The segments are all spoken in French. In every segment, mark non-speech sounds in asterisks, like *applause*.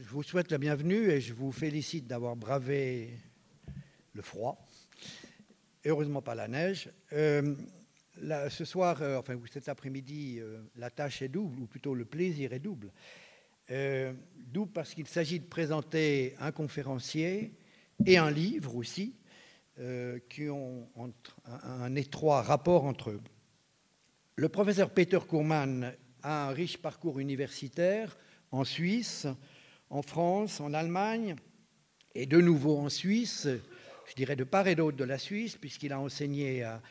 je vous souhaite la bienvenue et je vous félicite d'avoir bravé le froid. heureusement pas la neige. Euh, ce soir, euh, enfin cet après-midi, euh, la tâche est double, ou plutôt le plaisir est double. double parce qu'il s'agit de présenter un conférencier et un livre aussi, qui ont un, étroit rapport entre eux. Le professeur Peter Kurman a un riche parcours universitaire en Suisse, en France, en Allemagne et de nouveau en Suisse, je dirais de part et d'autre de la Suisse, puisqu'il a enseigné à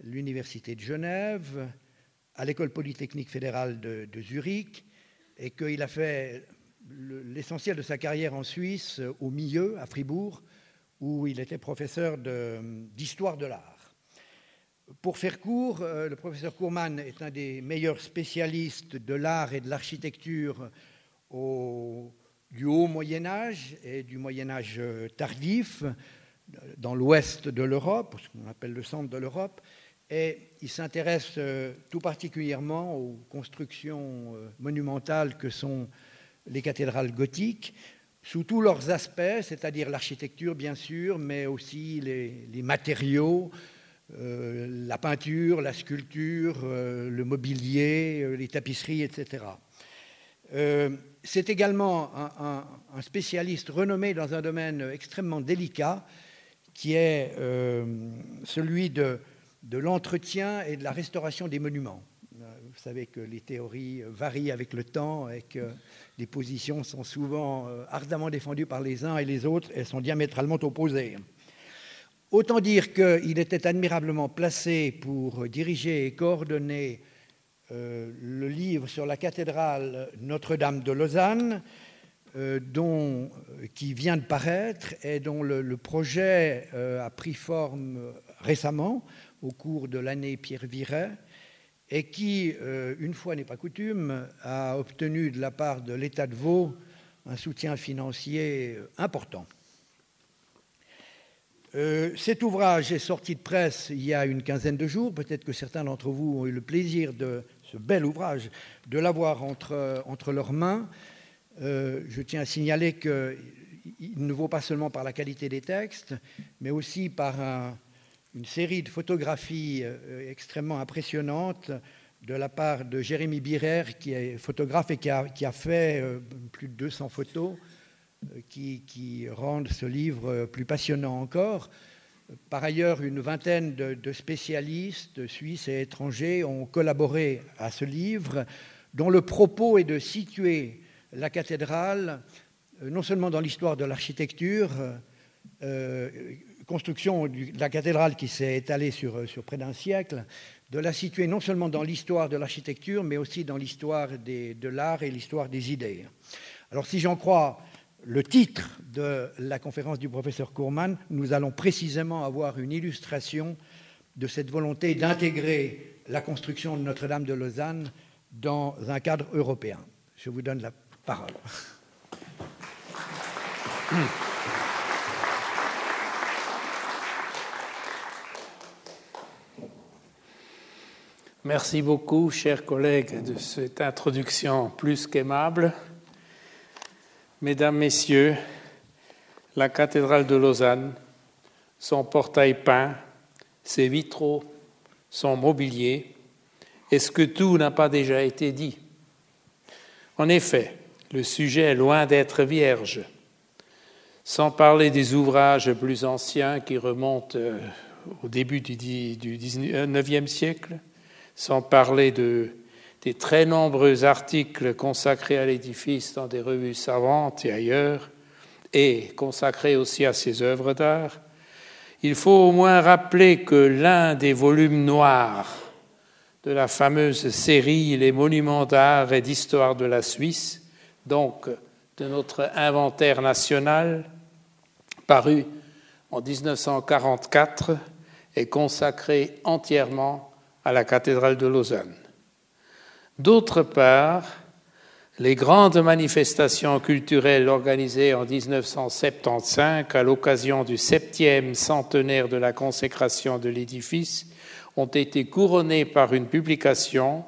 l'Université de Genève, à l'École polytechnique fédérale de, Zurich, et qu'il a fait l'essentiel de sa carrière en Suisse, au milieu, à Fribourg, où il était professeur d'histoire de, l'art. Pour faire court, euh, le professeur Kourman est un des meilleurs spécialistes de l'art et de l'architecture au du haut Moyen Âge et du Moyen Âge euh, tardif dans l'ouest de l'Europe, ce qu'on appelle le centre de l'Europe, et il s'intéresse euh, tout particulièrement aux constructions euh, monumentales que sont les cathédrales gothiques, sous tous leurs aspects, c'est-à-dire l'architecture bien sûr, mais aussi les, matériaux, la peinture, la sculpture, le mobilier, les tapisseries, etc. C'est également un, spécialiste renommé dans un domaine extrêmement délicat, qui est euh, celui de, l'entretien et de la restauration des monuments. Vous savez que les théories varient avec le temps et que les positions sont souvent euh, ardemment défendues par les uns et les autres, elles sont diamétralement opposées. Autant dire qu'il était admirablement placé pour diriger et coordonner euh, le livre sur la cathédrale Notre-Dame de Lausanne, euh, dont, euh, qui vient de paraître et dont le, projet a pris forme récemment au cours de l'année Pierre Viret et qui, une fois n'est pas coutume, a obtenu de la part de l'État de Vaud un soutien financier important. cet ouvrage est sorti de presse il y a une quinzaine de jours. Peut-être que certains d'entre vous ont eu le plaisir de ce bel ouvrage, de l'avoir entre, entre leurs mains. Euh, je tiens à signaler qu'il ne vaut pas seulement par la qualité des textes, mais aussi par une série de photographies euh, extrêmement impressionnantes de la part de Jérémy Birer, qui est photographe et qui a, fait euh, plus de 200 photos, qui rendent ce livre plus passionnant encore. Par ailleurs, une vingtaine de, spécialistes suisses et étrangers ont collaboré à ce livre, dont le propos est de situer la cathédrale euh, non seulement dans l'histoire de l'architecture, euh, construction de la cathédrale qui s'est étalée sur, sur près d'un siècle, de la situer non seulement dans l'histoire de l'architecture, mais aussi dans l'histoire de l'art et l'histoire des idées. Alors si j'en crois le titre de la conférence du professeur Kourman, nous allons précisément avoir une illustration de cette volonté d'intégrer la construction de Notre-Dame de Lausanne dans un cadre européen. Je vous donne la parole. Merci beaucoup, chers collègues, de cette introduction plus qu'aimable. Mesdames, Messieurs, la cathédrale de Lausanne, son portail peint, ses vitraux, son mobilier, est-ce que tout n'a pas déjà été dit? En effet, le sujet est loin d'être vierge. Sans parler des ouvrages plus anciens qui remontent euh, au début du XIXe siècle, sans parler de très nombreux articles consacrés à l'édifice dans des revues savantes et ailleurs, et consacrés aussi à ses œuvres d'art, il faut au moins rappeler que l'un des volumes noirs de la fameuse série Les monuments d'art et d'histoire de la Suisse, donc de notre inventaire national, paru en 1944, est consacré entièrement à la cathédrale de Lausanne. D'autre part, les grandes manifestations culturelles organisées en 1975 à l'occasion du septième centenaire de la consécration de l'édifice ont été couronnées par une publication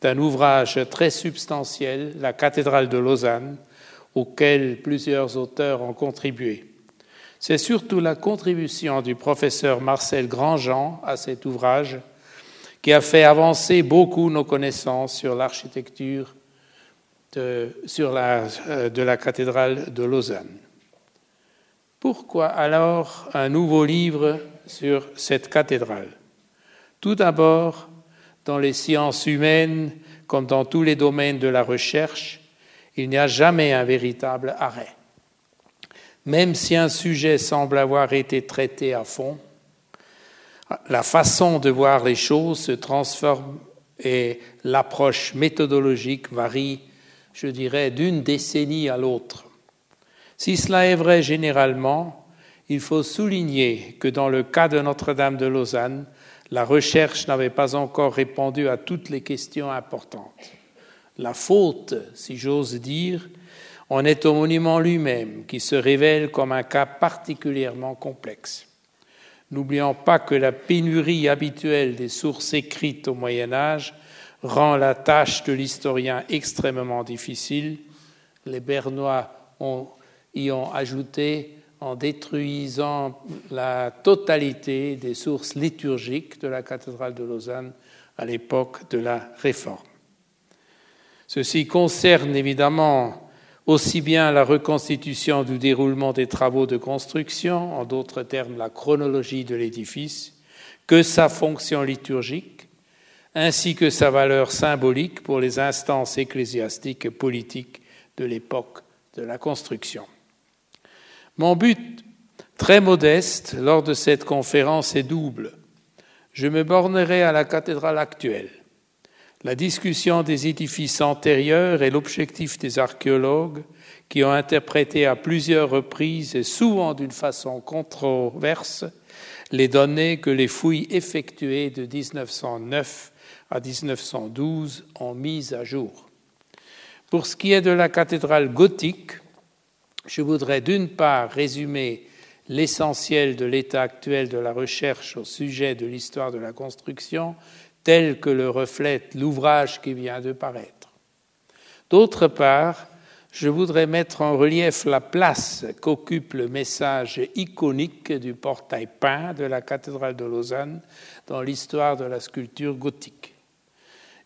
d'un ouvrage très substantiel, La cathédrale de Lausanne, auquel plusieurs auteurs ont contribué. C'est surtout la contribution du professeur Marcel Grandjean à cet ouvrage qui a fait avancer beaucoup nos connaissances sur l'architecture de, euh, de la cathédrale de Lausanne. Pourquoi alors un nouveau livre sur cette cathédrale? Tout d'abord, dans les sciences humaines, comme dans tous les domaines de la recherche, il n'y a jamais un véritable arrêt. Même si un sujet semble avoir été traité à fond, la façon de voir les choses se transforme et l'approche méthodologique varie, je dirais, d'une décennie à l'autre. Si cela est vrai généralement, il faut souligner que dans le cas de Notre-Dame de Lausanne, la recherche n'avait pas encore répondu à toutes les questions importantes. La faute, si j'ose dire, en est au monument lui-même, qui se révèle comme un cas particulièrement complexe. N'oublions pas que la pénurie habituelle des sources écrites au Moyen Âge rend la tâche de l'historien extrêmement difficile. Les Bernois y ont ajouté en détruisant la totalité des sources liturgiques de la cathédrale de Lausanne à l'époque de la Réforme. Ceci concerne évidemment aussi bien la reconstitution du déroulement des travaux de construction, en d'autres termes la chronologie de l'édifice, que sa fonction liturgique, ainsi que sa valeur symbolique pour les instances ecclésiastiques et politiques de l'époque de la construction. Mon but, très modeste, lors de cette conférence est double. Je me bornerai à la cathédrale actuelle. La discussion des édifices antérieurs est l'objectif des archéologues qui ont interprété à plusieurs reprises et souvent d'une façon controverse les données que les fouilles effectuées de 1909 à 1912 ont mises à jour. Pour ce qui est de la cathédrale gothique, je voudrais d'une part résumer l'essentiel de l'état actuel de la recherche au sujet de l'histoire de la construction tel que le reflète l'ouvrage qui vient de paraître. D'autre part, je voudrais mettre en relief la place qu'occupe le message iconique du portail peint de la cathédrale de Lausanne dans l'histoire de la sculpture gothique.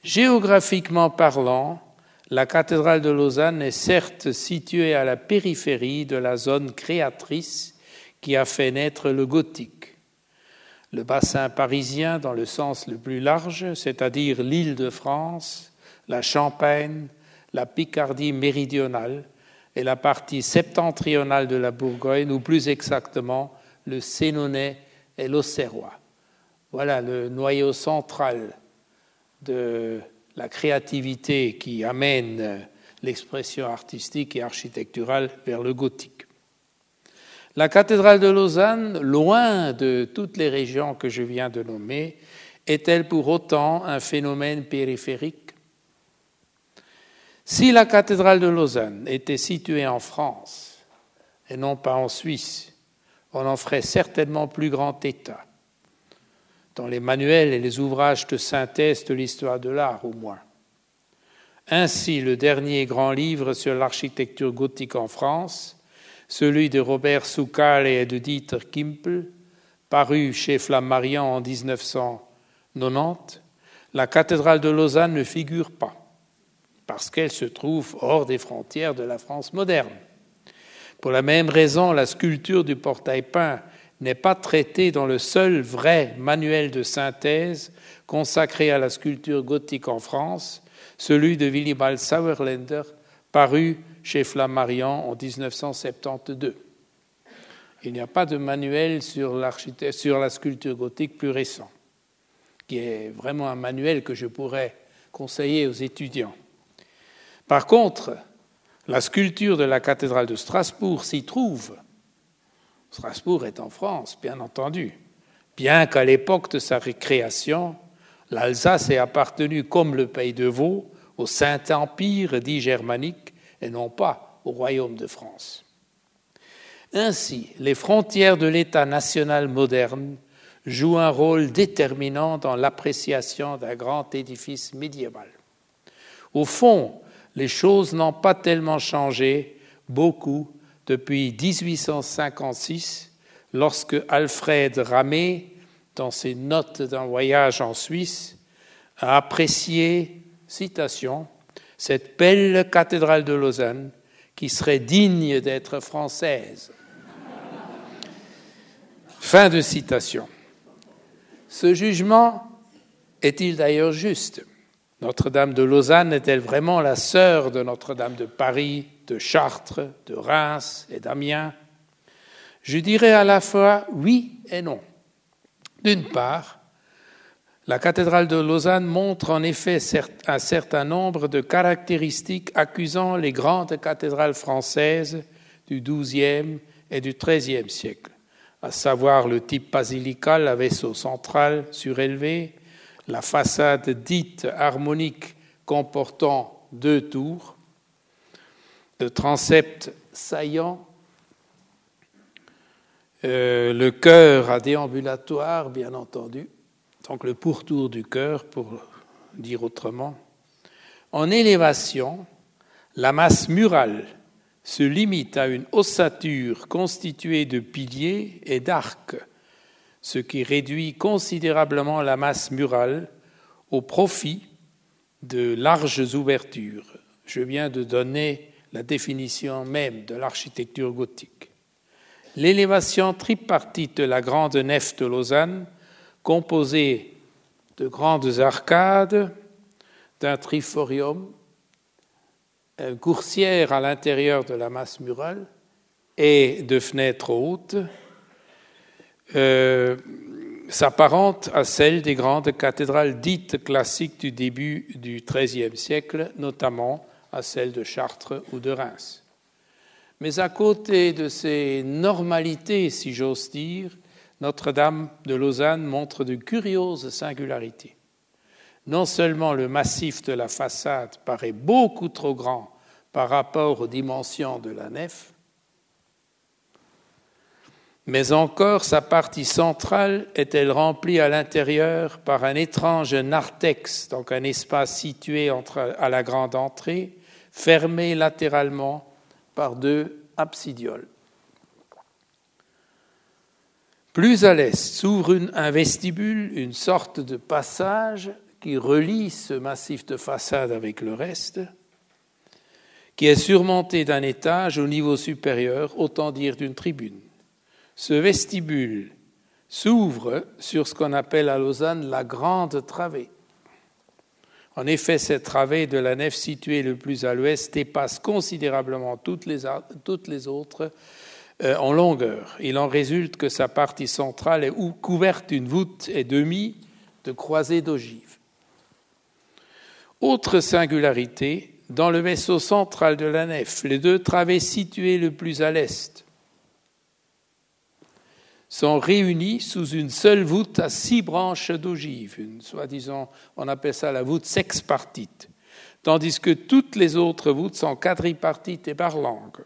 Géographiquement parlant, la cathédrale de Lausanne est certes située à la périphérie de la zone créatrice qui a fait naître le gothique. Le bassin parisien, dans le sens le plus large, c'est-à-dire l'île de France, la Champagne, la Picardie méridionale et la partie septentrionale de la Bourgogne, ou plus exactement le Sénonais et l'Auxerrois. Voilà le noyau central de la créativité qui amène l'expression artistique et architecturale vers le gothique. La cathédrale de Lausanne, loin de toutes les régions que je viens de nommer, est-elle pour autant un phénomène périphérique? Si la cathédrale de Lausanne était située en France et non pas en Suisse, on en ferait certainement plus grand état dans les manuels et les ouvrages de synthèse de l'histoire de l'art au moins. Ainsi, le dernier grand livre sur l'architecture gothique en France, celui de Robert Soukal et de Dieter Kimpel, paru chez Flammarion en 1990, la cathédrale de Lausanne ne figure pas, parce qu'elle se trouve hors des frontières de la France moderne. Pour la même raison, la sculpture du portail peint n'est pas traité dans le seul vrai manuel de synthèse consacré à la sculpture gothique en France, celui de Willibald Sauerländer, paru chez Flammarion en 1972. Il n'y a pas de manuel sur, la sculpture gothique plus récent, qui est vraiment un manuel que je pourrais conseiller aux étudiants. Par contre, la sculpture de la cathédrale de Strasbourg s'y trouve Strasbourg est en France, bien entendu, bien qu'à l'époque de sa création, l'Alsace ait appartenu comme le pays de Vaud au Saint-Empire dit germanique et non pas au royaume de France. Ainsi, les frontières de l'État national moderne jouent un rôle déterminant dans l'appréciation d'un grand édifice médiéval. Au fond, les choses n'ont pas tellement changé beaucoup depuis 1856, lorsque Alfred Ramé, dans ses notes d'un voyage en Suisse, a apprécié, citation, cette belle cathédrale de Lausanne qui serait digne d'être française. fin de citation. Ce jugement est-il d'ailleurs juste? Notre-Dame de Lausanne est-elle vraiment la sœur de Notre-Dame de Paris, de Chartres, de Reims et d'Amiens? Je dirais à la fois oui et non. D'une part, la cathédrale de Lausanne montre en effet un certain nombre de caractéristiques accusant les grandes cathédrales françaises du XIIe et du XIIIe siècle, à savoir le type basilical à vaisseau central surélevé, la façade dite harmonique comportant deux tours, de transept saillant, euh, le chœur à déambulatoire, bien entendu, donc le pourtour du cœur, pour dire autrement. En élévation, la masse murale se limite à une ossature constituée de piliers et d'arcs, ce qui réduit considérablement la masse murale au profit de larges ouvertures. Je viens de donner la définition même de l'architecture gothique. L'élévation tripartite de la grande nef de Lausanne composé de grandes arcades, d'un triforium, une coursière à l'intérieur de la masse murale et de fenêtres hautes, euh, s'apparente à celle des grandes cathédrales dites classiques du début du XIIIe siècle, notamment à celle de Chartres ou de Reims. Mais à côté de ces normalités, si j'ose dire, notre-Dame de Lausanne montre de curieuses singularités. Non seulement le massif de la façade paraît beaucoup trop grand par rapport aux dimensions de la nef, mais encore sa partie centrale est-elle remplie à l'intérieur par un étrange narthex, donc un espace situé à la grande entrée, fermé latéralement par deux absidioles. Plus à l'est s'ouvre un vestibule, une sorte de passage qui relie ce massif de façade avec le reste, qui est surmonté d'un étage au niveau supérieur, autant dire d'une tribune. Ce vestibule s'ouvre sur ce qu'on appelle à Lausanne la grande travée. En effet, cette travée de la nef située le plus à l'ouest dépasse considérablement toutes les, toutes les autres en longueur. Il en résulte que sa partie centrale est couverte d'une voûte et demie de croisées d'ogives. Autre singularité, dans le vaisseau central de la nef, les deux travées situées le plus à l'est sont réunies sous une seule voûte à six branches d'ogives, soi-disant, on appelle ça la voûte sexpartite, tandis que toutes les autres voûtes sont quadripartites et barlangues.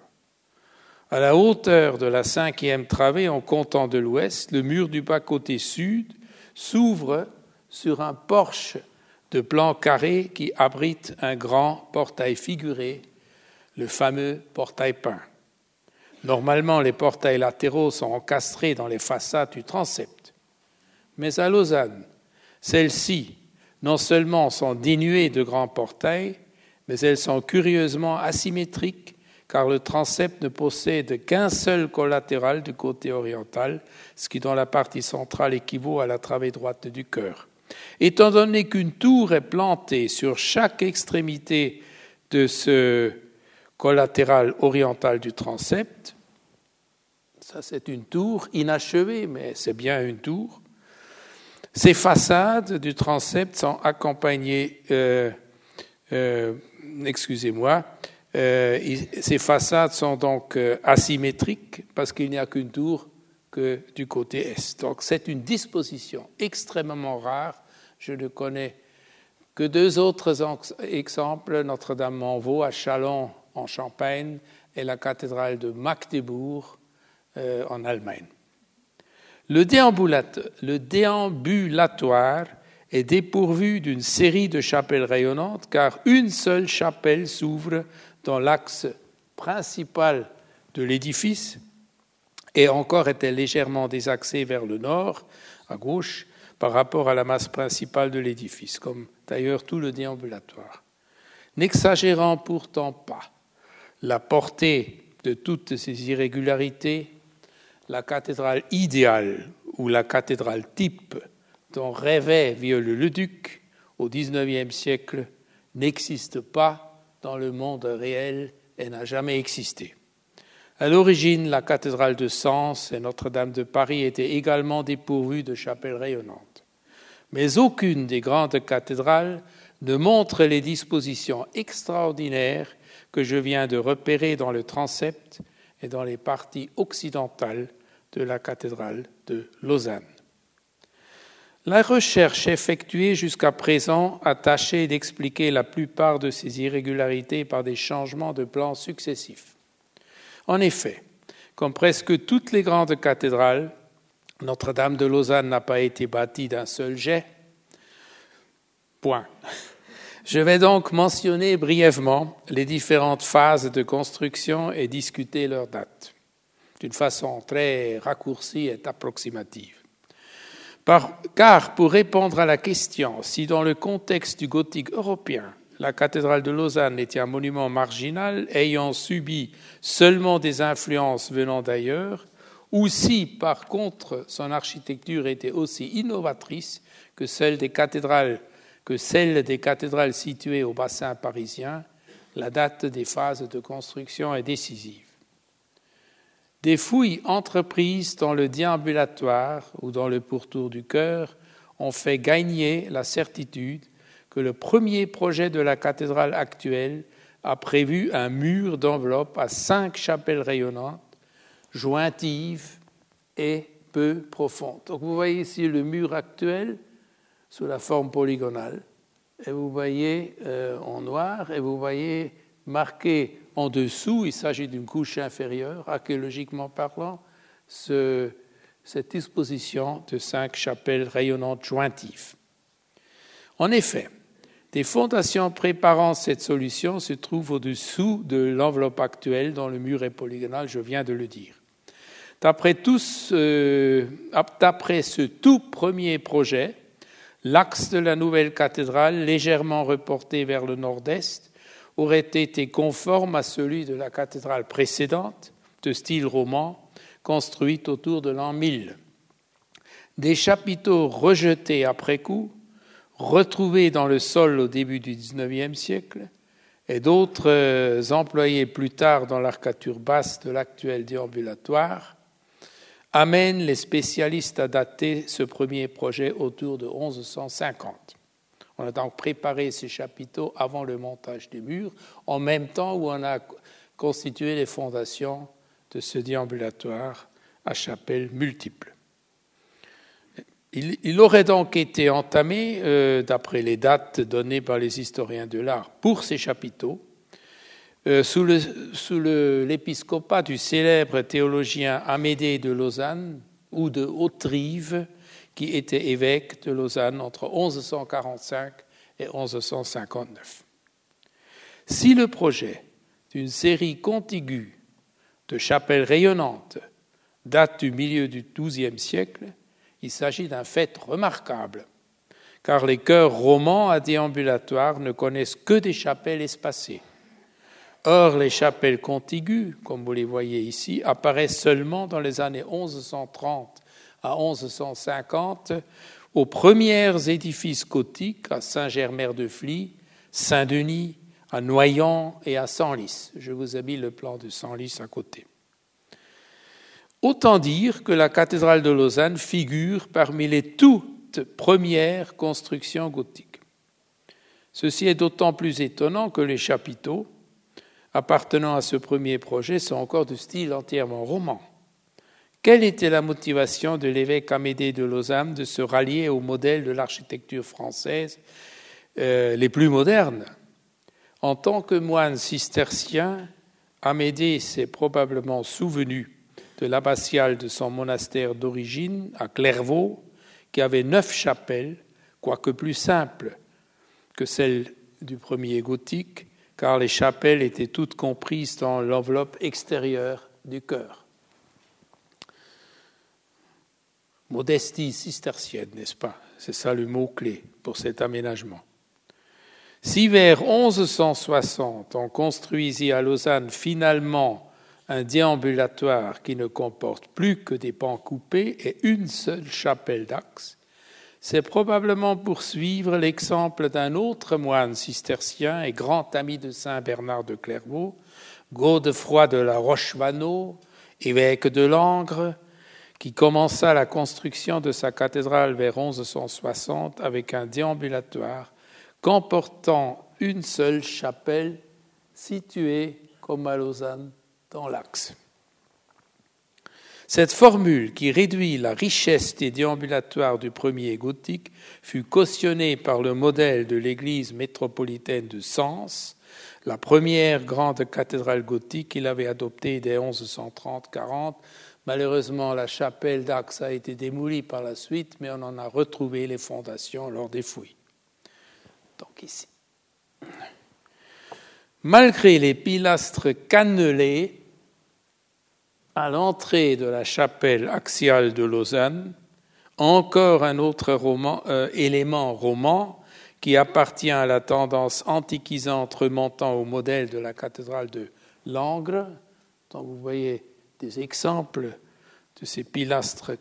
À la hauteur de la cinquième travée, en comptant de l'ouest, le mur du bas-côté sud s'ouvre sur un porche de plan carré qui abrite un grand portail figuré, le fameux portail peint. Normalement, les portails latéraux sont encastrés dans les façades du transept. Mais à Lausanne, celles-ci, non seulement sont dénuées de grands portails, mais elles sont curieusement asymétriques car le transept ne possède qu'un seul collatéral du côté oriental, ce qui dans la partie centrale équivaut à la travée droite du cœur. Étant donné qu'une tour est plantée sur chaque extrémité de ce collatéral oriental du transept, ça c'est une tour inachevée, mais c'est bien une tour, ces façades du transept sont accompagnées, euh, euh, excusez-moi, ces façades sont donc euh, asymétriques parce qu'il n'y a qu'une tour que du côté est. Donc c'est une disposition extrêmement rare. Je ne connais que deux autres exemples, Notre-Dame-en-Vaux à Châlons en Champagne et la cathédrale de Magdebourg euh, en Allemagne. Le, le déambulatoire est dépourvu d'une série de chapelles rayonnantes car une seule chapelle s'ouvre dans l'axe principale de l'édifice et encore était légèrement désaxée vers le nord, à gauche, par rapport à la masse principale de l'édifice, comme d'ailleurs tout le déambulatoire. N'exagérant pourtant pas la portée de toutes ces irrégularités, la cathédrale idéale ou la cathédrale type dont rêvait Viollet-le-Duc au XIXe siècle n'existe pas dans le monde réel et n'a jamais existé. À l'origine, la cathédrale de Sens et Notre-Dame de Paris étaient également dépourvues de chapelles rayonnantes. Mais aucune des grandes cathédrales ne montre les dispositions extraordinaires que je viens de repérer dans le transept et dans les parties occidentales de la cathédrale de Lausanne. La recherche effectuée jusqu'à présent a tâché d'expliquer la plupart de ces irrégularités par des changements de plans successifs. En effet, comme presque toutes les grandes cathédrales, Notre-Dame de Lausanne n'a pas été bâtie d'un seul jet. Point. Je vais donc mentionner brièvement les différentes phases de construction et discuter leurs dates, d'une façon très raccourcie et approximative. Car pour répondre à la question si dans le contexte du gothique européen, la cathédrale de Lausanne était un monument marginal ayant subi seulement des influences venant d'ailleurs, ou si par contre son architecture était aussi innovatrice que celle des cathédrales situées au bassin parisien, la date des phases de construction est décisive. Des fouilles entreprises dans le déambulatoire ou dans le pourtour du cœur ont fait gagner la certitude que le premier projet de la cathédrale actuelle a prévu un mur d'enveloppe à cinq chapelles rayonnantes, jointives et peu profondes. Donc vous voyez ici le mur actuel sous la forme polygonale. Et vous voyez euh, en noir, et vous voyez marqué en dessous, il s'agit d'une couche inférieure, archéologiquement parlant, cette disposition de cinq chapelles rayonnantes jointives. En effet, des fondations préparant cette solution se trouvent au-dessous de l'enveloppe actuelle dont le mur est polygonal, je viens de le dire. D'après ce tout premier projet, L'axe de la nouvelle cathédrale, légèrement reporté vers le nord-est, aurait été conforme à celui de la cathédrale précédente, de style roman, construite autour de l'an 1000. Des chapiteaux rejetés après coup, retrouvés dans le sol au début du XIXe siècle, et d'autres euh, employés plus tard dans l'arcature basse de l'actuel déambulatoire, amène les spécialistes à dater ce premier projet autour de 1150. On a donc préparé ces chapiteaux avant le montage des murs, en même temps où on a constitué les fondations de ce déambulatoire à chapelles multiples. Il, aurait donc été entamé, euh, d'après les dates données par les historiens de l'art, pour ces chapiteaux, euh, sous l'épiscopat du célèbre théologien Amédée de Lausanne ou de Haute-Rive, qui était évêque de Lausanne entre 1145 et 1159. Si le projet d'une série contiguë de chapelles rayonnantes date du milieu du XIIe siècle, il s'agit d'un fait remarquable, car les chœurs romans à déambulatoire ne connaissent que des chapelles espacées Or, les chapelles contiguës, comme vous les voyez ici, apparaissent seulement dans les années 1130 à 1150 aux premiers édifices gothiques à Saint-Germain-de-Fly, Saint-Denis, à Noyant et à Senlis. Je vous ai mis le plan de Senlis à côté. Autant dire que la cathédrale de Lausanne figure parmi les toutes premières constructions gothiques. Ceci est d'autant plus étonnant que les chapiteaux, appartenant à ce premier projet sont encore de style entièrement roman. Quelle était la motivation de l'évêque Amédée de Lausanne de se rallier au modèle de l'architecture française euh, les plus modernes? En tant que moine cistercien, Amédée s'est probablement souvenu de l'abbatiale de son monastère d'origine à Clairvaux, qui avait neuf chapelles, quoique plus simples que celles du premier gothique, car les chapelles étaient toutes comprises dans l'enveloppe extérieure du chœur. Modestie cistercienne, n'est-ce pas? C'est ça le mot-clé pour cet aménagement. Si vers 1160 on construisit à Lausanne finalement un déambulatoire qui ne comporte plus que des pans coupés et une seule chapelle d'axe, c'est probablement pour suivre l'exemple d'un autre moine cistercien et grand ami de saint Bernard de Clairvaux, Godefroy de la Roche-Vanneau, évêque de Langres, qui commença la construction de sa cathédrale vers 1160 avec un déambulatoire comportant une seule chapelle située comme à Lausanne dans l'axe. Cette formule qui réduit la richesse des déambulatoires du premier gothique fut cautionnée par le modèle de l'église métropolitaine de Sens, la première grande cathédrale gothique qu'il avait adoptée dès 1130-40. Malheureusement, la chapelle d'Axe a été démolie par la suite, mais on en a retrouvé les fondations lors des fouilles. Donc ici. Malgré les pilastres cannelés, à l'entrée de la chapelle axiale de Lausanne, encore un autre euh, élément roman qui appartient à la tendance antiquisante remontant au modèle de la cathédrale de Langres. Donc vous voyez des exemples de ces pilastres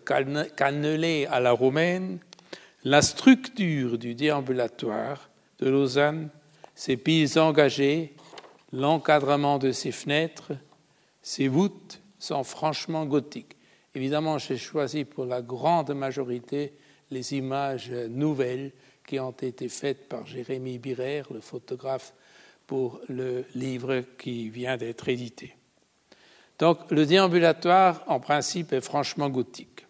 cannelés à la romaine. La structure du déambulatoire de Lausanne, ses piles engagées, l'encadrement de ses fenêtres, ses voûtes, sont franchement gothiques. Évidemment, j'ai choisi pour la grande majorité les images nouvelles qui ont été faites par Jérémy Birer, le photographe, pour le livre qui vient d'être édité. Donc, le déambulatoire, en principe, est franchement gothique.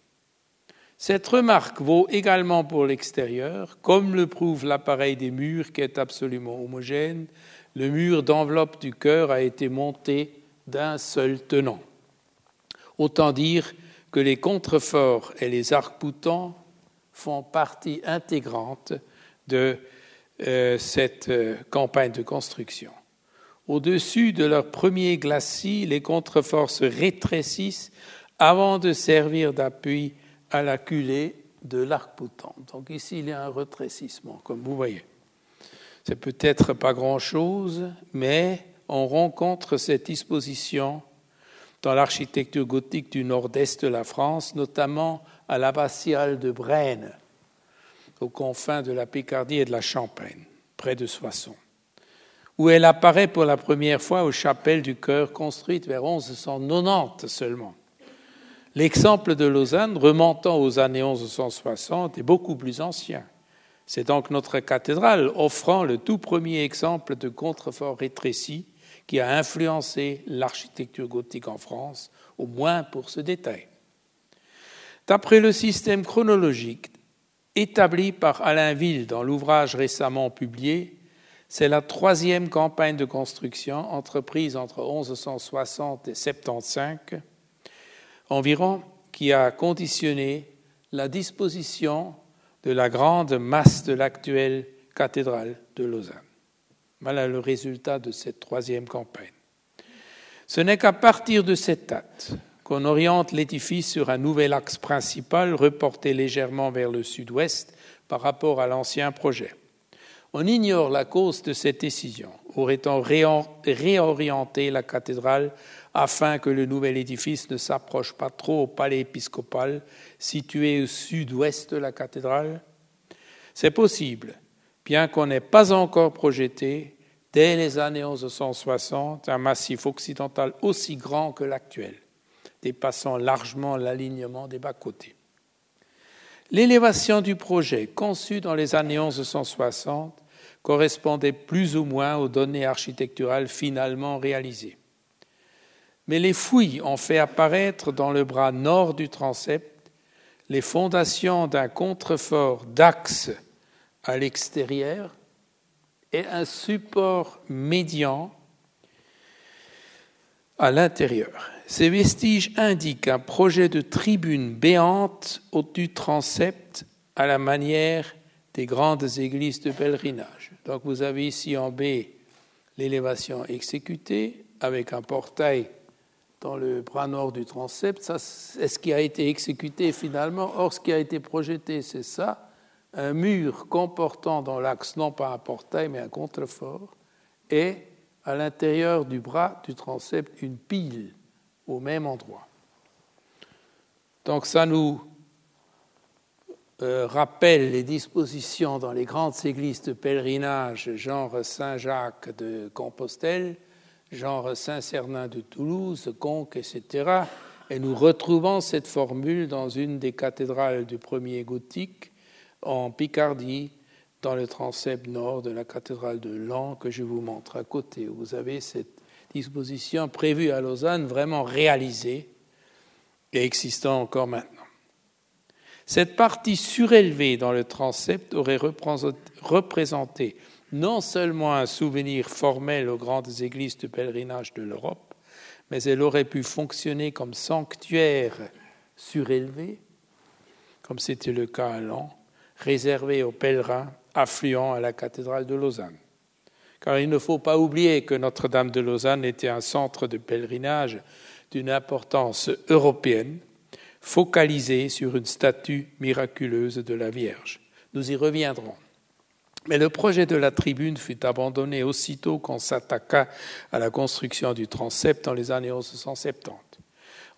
Cette remarque vaut également pour l'extérieur, comme le prouve l'appareil des murs qui est absolument homogène. Le mur d'enveloppe du chœur a été monté d'un seul tenant. Autant dire que les contreforts et les arcs-boutants font partie intégrante de euh, cette euh, campagne de construction. Au-dessus de leur premier glacis, les contreforts se rétrécissent avant de servir d'appui à la culée de l'arc-boutant. Donc ici, il y a un rétrécissement, comme vous voyez. C'est peut-être pas grand-chose, mais on rencontre cette disposition dans l'architecture gothique du nord-est de la France, notamment à l'abbatiale de Braine, aux confins de la Picardie et de la Champagne, près de Soissons, où elle apparaît pour la première fois aux chapelles du chœur construites vers 1190 seulement. L'exemple de Lausanne, remontant aux années 1160, est beaucoup plus ancien. C'est donc notre cathédrale offrant le tout premier exemple de contrefort rétréci qui a influencé l'architecture gothique en France, au moins pour ce détail. D'après le système chronologique établi par Alain Ville dans l'ouvrage récemment publié, c'est la troisième campagne de construction entreprise entre 1160 et 75 environ qui a conditionné la disposition de la grande masse de l'actuelle cathédrale de Lausanne. Voilà le résultat de cette troisième campagne. Ce n'est qu'à partir de cette date qu'on oriente l'édifice sur un nouvel axe principal reporté légèrement vers le sud-ouest par rapport à l'ancien projet. On ignore la cause de cette décision. Aurait-on réorienté la cathédrale afin que le nouvel édifice ne s'approche pas trop au palais épiscopal situé au sud-ouest de la cathédrale? C'est possible, bien qu'on n'ait pas encore projeté, dès les années 1160, un massif occidental aussi grand que l'actuel, dépassant largement l'alignement des bas-côtés. L'élévation du projet, conçu dans les années 1160, correspondait plus ou moins aux données architecturales finalement réalisées. Mais les fouilles ont fait apparaître dans le bras nord du transept les fondations d'un contrefort d'axe à l'extérieur et un support médian à l'intérieur. Ces vestiges indiquent un projet de tribune béante au du transept à la manière des grandes églises de pèlerinage. Donc vous avez ici en B l'élévation exécutée avec un portail dans le bras nord du transept. Ça, c'est ce qui a été exécuté finalement. Or, ce qui a été projeté, c'est ça un mur comportant dans l'axe non pas un portail mais un contrefort et à l'intérieur du bras du transept une pile au même endroit. Donc ça nous euh, rappelle les dispositions dans les grandes églises de pèlerinage, genre Saint-Jacques de Compostelle, genre Saint-Cernin de Toulouse, Conques, etc. Et nous retrouvons cette formule dans une des cathédrales du premier gothique, en Picardie, dans le transept nord de la cathédrale de Lan, que je vous montre à côté. Vous avez cette disposition prévue à Lausanne, vraiment réalisée et existant encore maintenant. Cette partie surélevée dans le transept aurait représenté non seulement un souvenir formel aux grandes églises de pèlerinage de l'Europe, mais elle aurait pu fonctionner comme sanctuaire surélevé, comme c'était le cas à Lan, réservé aux pèlerins affluents à la cathédrale de Lausanne. Car il ne faut pas oublier que Notre-Dame de Lausanne était un centre de pèlerinage d'une importance européenne, focalisé sur une statue miraculeuse de la Vierge. Nous y reviendrons. Mais le projet de la tribune fut abandonné aussitôt qu'on s'attaqua à la construction du transept dans les années 1170.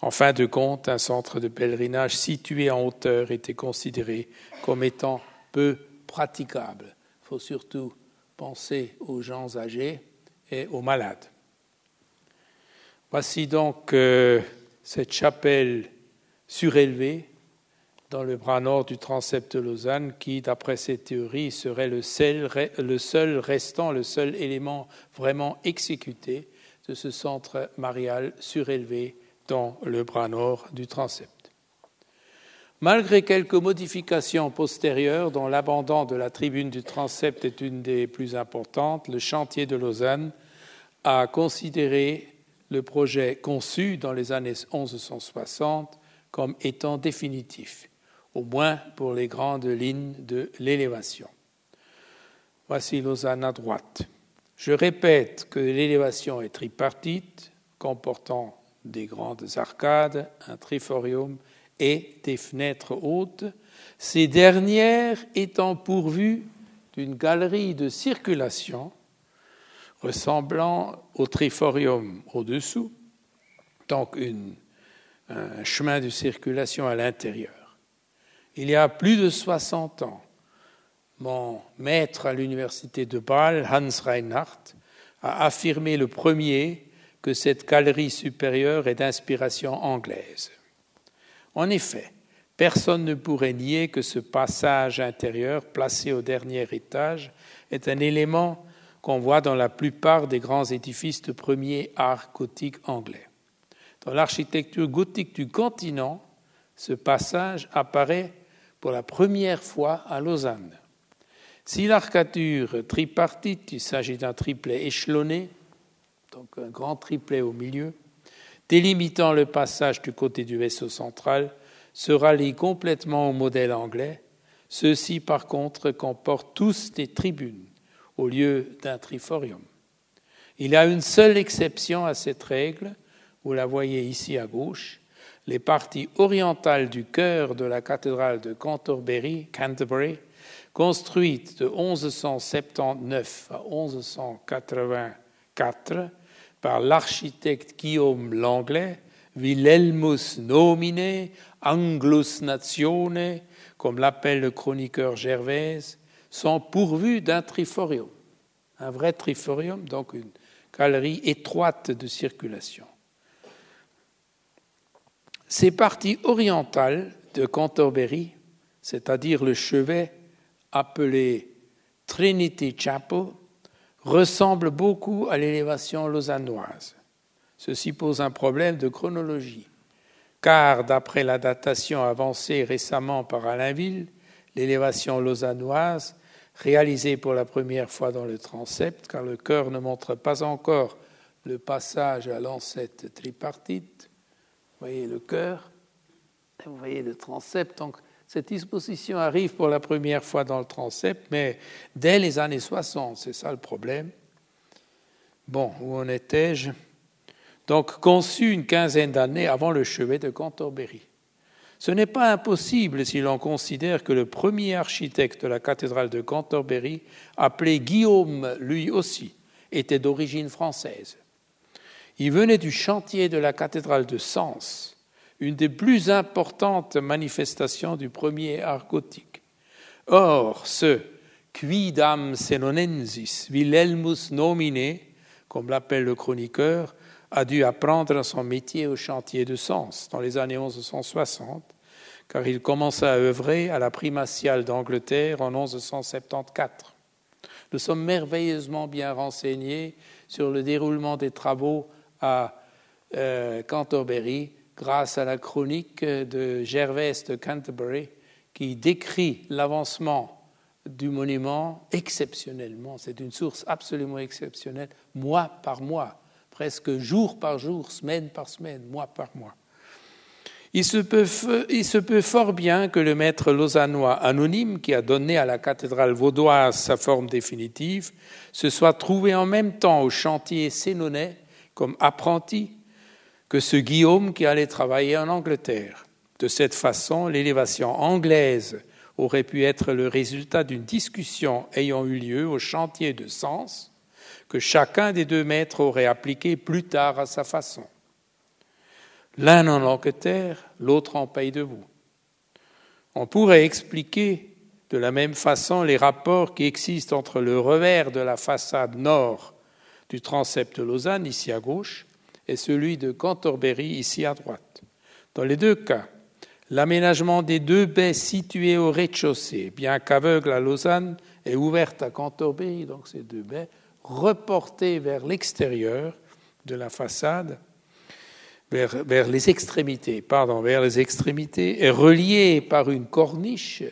En fin de compte, un centre de pèlerinage situé en hauteur était considéré comme étant peu praticable. Il faut surtout penser aux gens âgés et aux malades. Voici donc euh, cette chapelle surélevée dans le bras nord du transept de Lausanne, qui, d'après cette théorie, serait le seul, le seul restant, le seul élément vraiment exécuté de ce centre marial surélevé dans le bras nord du transept. Malgré quelques modifications postérieures, dont l'abandon de la tribune du transept est une des plus importantes, le chantier de Lausanne a considéré le projet conçu dans les années 1160 comme étant définitif, au moins pour les grandes lignes de l'élévation. Voici Lausanne à droite. Je répète que l'élévation est tripartite, comportant des grandes arcades, un triforium et des fenêtres hautes, ces dernières étant pourvues d'une galerie de circulation ressemblant au triforium au-dessous, donc un chemin de circulation à l'intérieur. Il y a plus de 60 ans, mon maître à l'université de Bâle, Hans Reinhardt, a affirmé le premier que cette galerie supérieure est d'inspiration anglaise. En effet, personne ne pourrait nier que ce passage intérieur, placé au dernier étage, est un élément qu'on voit dans la plupart des grands édifices de premier art gothique anglais. Dans l'architecture gothique du continent, ce passage apparaît pour la première fois à Lausanne. Si l'arcature tripartite, il s'agit d'un triplet échelonné, donc un grand triplet au milieu, délimitant le passage du côté du vaisseau central, se rallie complètement au modèle anglais. Ceux-ci, par contre, comportent tous des tribunes au lieu d'un triforium. Il y a une seule exception à cette règle, vous la voyez ici à gauche, les parties orientales du chœur de la cathédrale de Canterbury, Canterbury construite de 1179 à 1184 par l'architecte Guillaume Langlais, Wilhelmus nomine, Anglus natione, comme l'appelle le chroniqueur Gervaise, sont pourvus d'un triforium, un vrai triforium, donc une galerie étroite de circulation. Ces parties orientales de Canterbury, c'est-à-dire le chevet appelé Trinity Chapel, ressemblent beaucoup à l'élévation lausannoise. Ceci pose un problème de chronologie, car d'après la datation avancée récemment par Alainville, l'élévation lausannoise réalisé pour la première fois dans le transept, car le cœur ne montre pas encore le passage à l'ancêtre tripartite. Vous voyez le cœur, vous voyez le transept. Donc, cette disposition arrive pour la première fois dans le transept, mais dès les années 60, c'est ça le problème. Bon, où en étais-je? Donc, conçu une quinzaine d'années avant le chevet de Canterbury. Ce n'est pas impossible si l'on considère que le premier architecte de la cathédrale de Canterbury, appelé Guillaume lui aussi, était d'origine française. Il venait du chantier de la cathédrale de Sens, une des plus importantes manifestations du premier art gothique. Or, ce quidam senonensis Wilhelmus nomine, comme l'appelle le chroniqueur, a dû apprendre son métier au chantier de Sens dans les années 1160, car il commença à œuvrer à la primatiale d'Angleterre en 1174. Nous sommes merveilleusement bien renseignés sur le déroulement des travaux à euh, Canterbury grâce à la chronique de Gervais de Canterbury qui décrit l'avancement du monument exceptionnellement. C'est une source absolument exceptionnelle, mois par mois, presque jour par jour, semaine par semaine, mois par mois. Il se, peut, il se peut fort bien que le maître lausannois anonyme, qui a donné à la cathédrale vaudoise sa forme définitive, se soit trouvé en même temps au chantier sénonais comme apprenti que ce Guillaume qui allait travailler en Angleterre. De cette façon, l'élévation anglaise aurait pu être le résultat d'une discussion ayant eu lieu au chantier de Sens, que chacun des deux maîtres aurait appliqué plus tard à sa façon. L'un en Angleterre, l'autre en Pays de. On pourrait expliquer de la même façon les rapports qui existent entre le revers de la façade nord du transept de Lausanne, ici à gauche, et celui de Canterbury, ici à droite. Dans les deux cas, l'aménagement des deux baies situées au rez-de-chaussée, bien qu'aveugle à Lausanne, est ouverte à Canterbury, donc ces deux baies, reportées vers l'extérieur de la façade, vers, vers, les extrémités, pardon, vers les extrémités, et reliées par une corniche.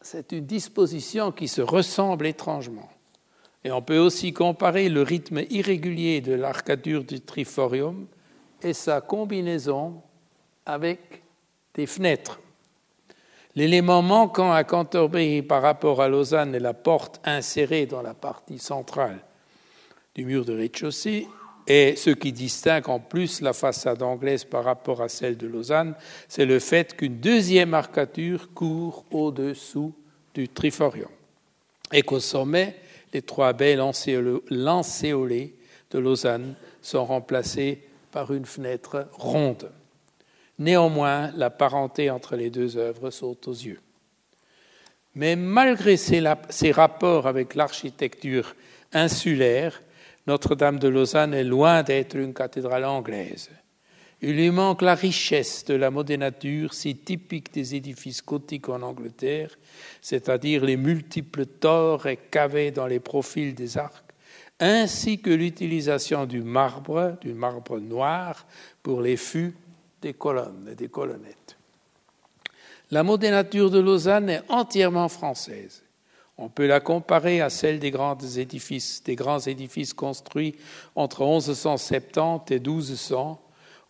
C'est une disposition qui se ressemble étrangement. Et on peut aussi comparer le rythme irrégulier de l'arcadure du triforium et sa combinaison avec des fenêtres. L'élément manquant à Canterbury par rapport à Lausanne est la porte insérée dans la partie centrale du mur de rez-de-chaussée et ce qui distingue en plus la façade anglaise par rapport à celle de Lausanne, c'est le fait qu'une deuxième arcadure court au-dessous du triforium et qu'au sommet, les trois baies lancéolées de Lausanne sont remplacées par une fenêtre ronde. Néanmoins, la parenté entre les deux œuvres saute aux yeux. Mais malgré ces, rapports avec l'architecture insulaire, Notre-Dame de Lausanne est loin d'être une cathédrale anglaise. Il lui manque la richesse de la modénature si typique des édifices gothiques en Angleterre, c'est-à-dire les multiples tors et cavés dans les profils des arcs, ainsi que l'utilisation du marbre, du marbre noir, pour les fûts des colonnes et des colonnettes. La modénature de Lausanne est entièrement française. On peut la comparer à celle des grands édifices construits entre 1170 et 1200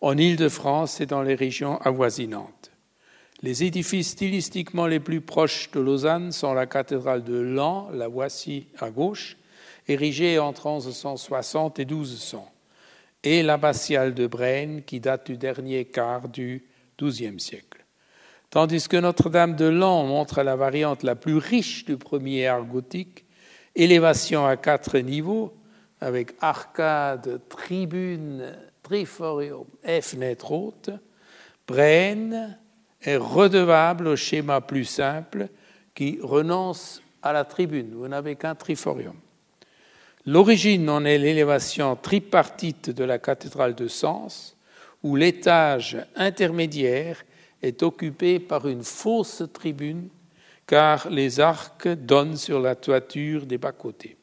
en Île-de-France et dans les régions avoisinantes. Les édifices stylistiquement les plus proches de Lausanne sont la cathédrale de Lan, la voici à gauche, érigée entre 1160 et 1200, et l'abbatiale de Braine, qui date du dernier quart du XIIe siècle. Tandis que Notre-Dame de Lan montre la variante la plus riche du premier art gothique, élévation à quatre niveaux, avec arcades, tribunes, triforium et fenêtre haute, Braine est redevable au schéma plus simple qui renonce à la tribune. Vous n'avez qu'un triforium. L'origine en est l'élévation tripartite de la cathédrale de Sens, où l'étage intermédiaire est occupé par une fausse tribune, car les arcs donnent sur la toiture des bas-côtés.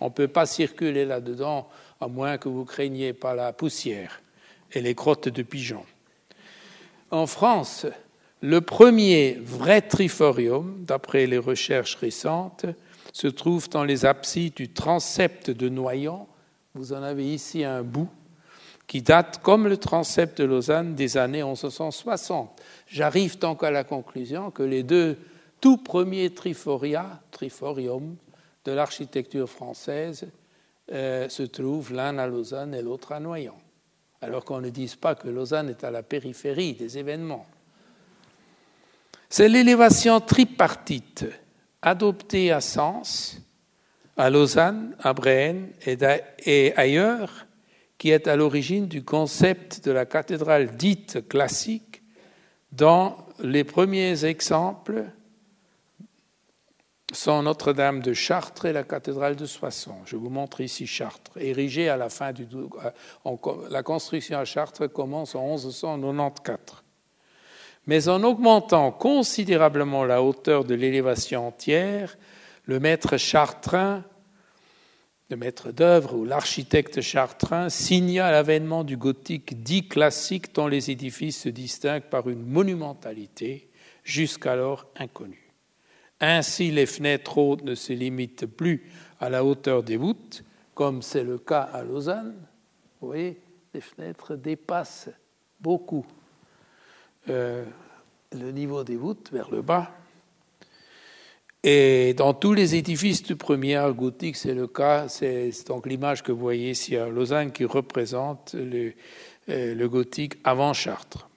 On ne peut pas circuler là-dedans à moins que vous craigniez pas la poussière et les crottes de pigeons. En France, le premier vrai triforium, d'après les recherches récentes, se trouve dans les absides du transept de Noyon. Vous en avez ici un bout qui date, comme le transept de Lausanne, des années 1160. J'arrive donc à la conclusion que les deux tout premiers triforia, triforium de l'architecture française euh, se trouvent l'un à Lausanne et l'autre à Noyon. Alors qu'on ne dise pas que Lausanne est à la périphérie des événements. C'est l'élévation tripartite adoptée à Sens, à Lausanne, à Brenne et ailleurs qui est à l'origine du concept de la cathédrale dite classique dont les premiers exemples sont Notre-Dame de Chartres et la cathédrale de Soissons. Je vous montre ici Chartres, érigée à la fin du. La construction à Chartres commence en 1194. Mais en augmentant considérablement la hauteur de l'élévation entière, le maître chartrain, le maître d'œuvre ou l'architecte chartrain signa l'avènement du gothique dit classique dont les édifices se distinguent par une monumentalité jusqu'alors inconnue. Ainsi, les fenêtres hautes ne se limitent plus à la hauteur des voûtes, comme c'est le cas à Lausanne. Vous voyez, les fenêtres dépassent beaucoup euh, le niveau des voûtes vers le bas. Et dans tous les édifices du premier gothique, c'est le cas. C'est donc l'image que vous voyez ici à Lausanne qui représente le, euh, le gothique avant Chartres.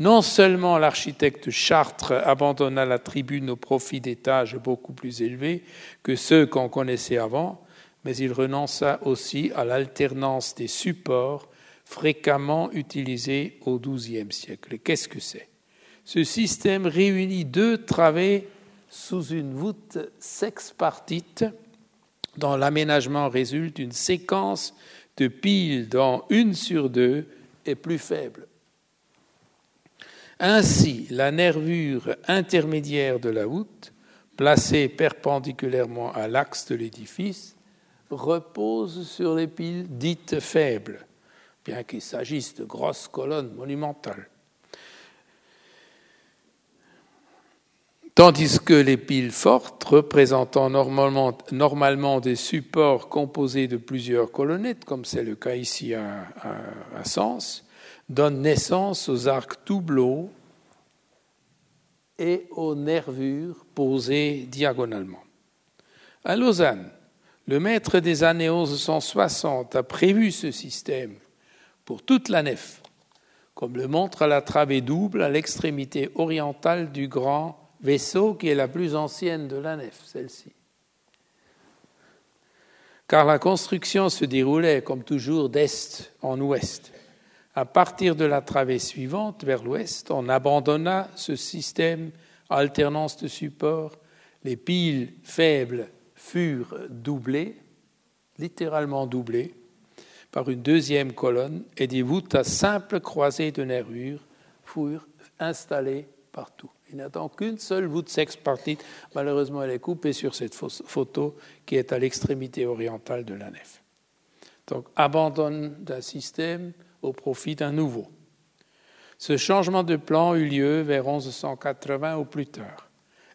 Non seulement l'architecte Chartres abandonna la tribune au profit d'étages beaucoup plus élevés que ceux qu'on connaissait avant, mais il renonça aussi à l'alternance des supports fréquemment utilisés au XIIe siècle. Qu'est-ce que c'est? Ce système réunit deux travées sous une voûte sexpartite dont l'aménagement résulte d'une séquence de piles dont une sur deux est plus faible. Ainsi, la nervure intermédiaire de la voûte, placée perpendiculairement à l'axe de l'édifice, repose sur les piles dites faibles, bien qu'il s'agisse de grosses colonnes monumentales. tandis que les piles fortes, représentant normalement, des supports composés de plusieurs colonnettes, comme c'est le cas ici à, Sens, donnent naissance aux arcs doubleaux et aux nervures posées diagonalement. À Lausanne, le maître des années 1160 a prévu ce système pour toute la nef, comme le montre la travée double à l'extrémité orientale du grand vaisseau qui est la plus ancienne de la nef, celle-ci. Car la construction se déroulait, comme toujours, d'est en ouest. À partir de la travée suivante, vers l'ouest, on abandonna ce système alternance de support. Les piles faibles furent doublées, littéralement doublées, par une deuxième colonne et des voûtes à simples croisées de nervures furent installées partout. Il n'y a donc qu'une seule voûte sexpartite. Malheureusement, elle est coupée sur cette photo qui est à l'extrémité orientale de la nef. Donc, abandon d'un système au profit d'un nouveau. Ce changement de plan eut lieu vers 1180 ou plus tard.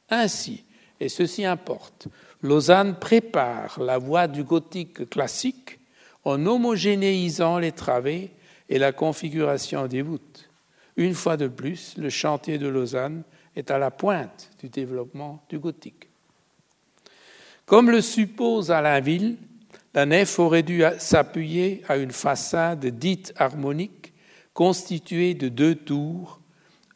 Ainsi, et ceci importe, Lausanne prépare la voie du gothique classique en homogénéisant les travées et la configuration des voûtes. Une fois de plus, le chantier de Lausanne est à la pointe du développement du gothique. Comme le suppose Alainville, la nef aurait dû s'appuyer à une façade dite harmonique constituée de deux tours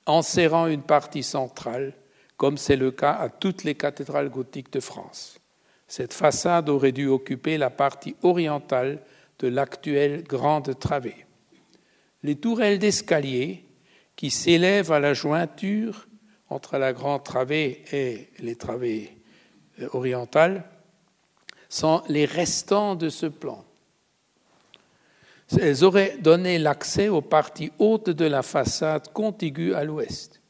enserrant une partie centrale, comme c'est le cas à toutes les cathédrales gothiques de France. Cette façade aurait dû occuper la partie orientale de l'actuelle grande travée. Les tourelles d'escalier, qui s'élèvent à la jointure entre la grande travée et les travées euh, orientales sont les restants de ce plan. Elles auraient donné l'accès aux parties hautes de la façade contiguë à l'ouest,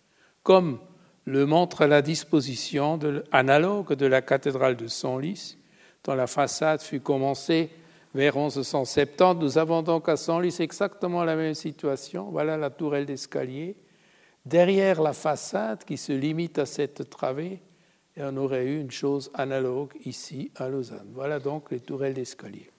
comme le montre la disposition analogue de la cathédrale de Senlis, dont la façade fut commencée vers 1170. Nous avons donc à Senlis exactement la même situation. Voilà la tourelle d'escalier derrière la façade qui se limite à cette travée, et on aurait eu une chose analogue ici à Lausanne. Voilà donc les tourelles d'escalier.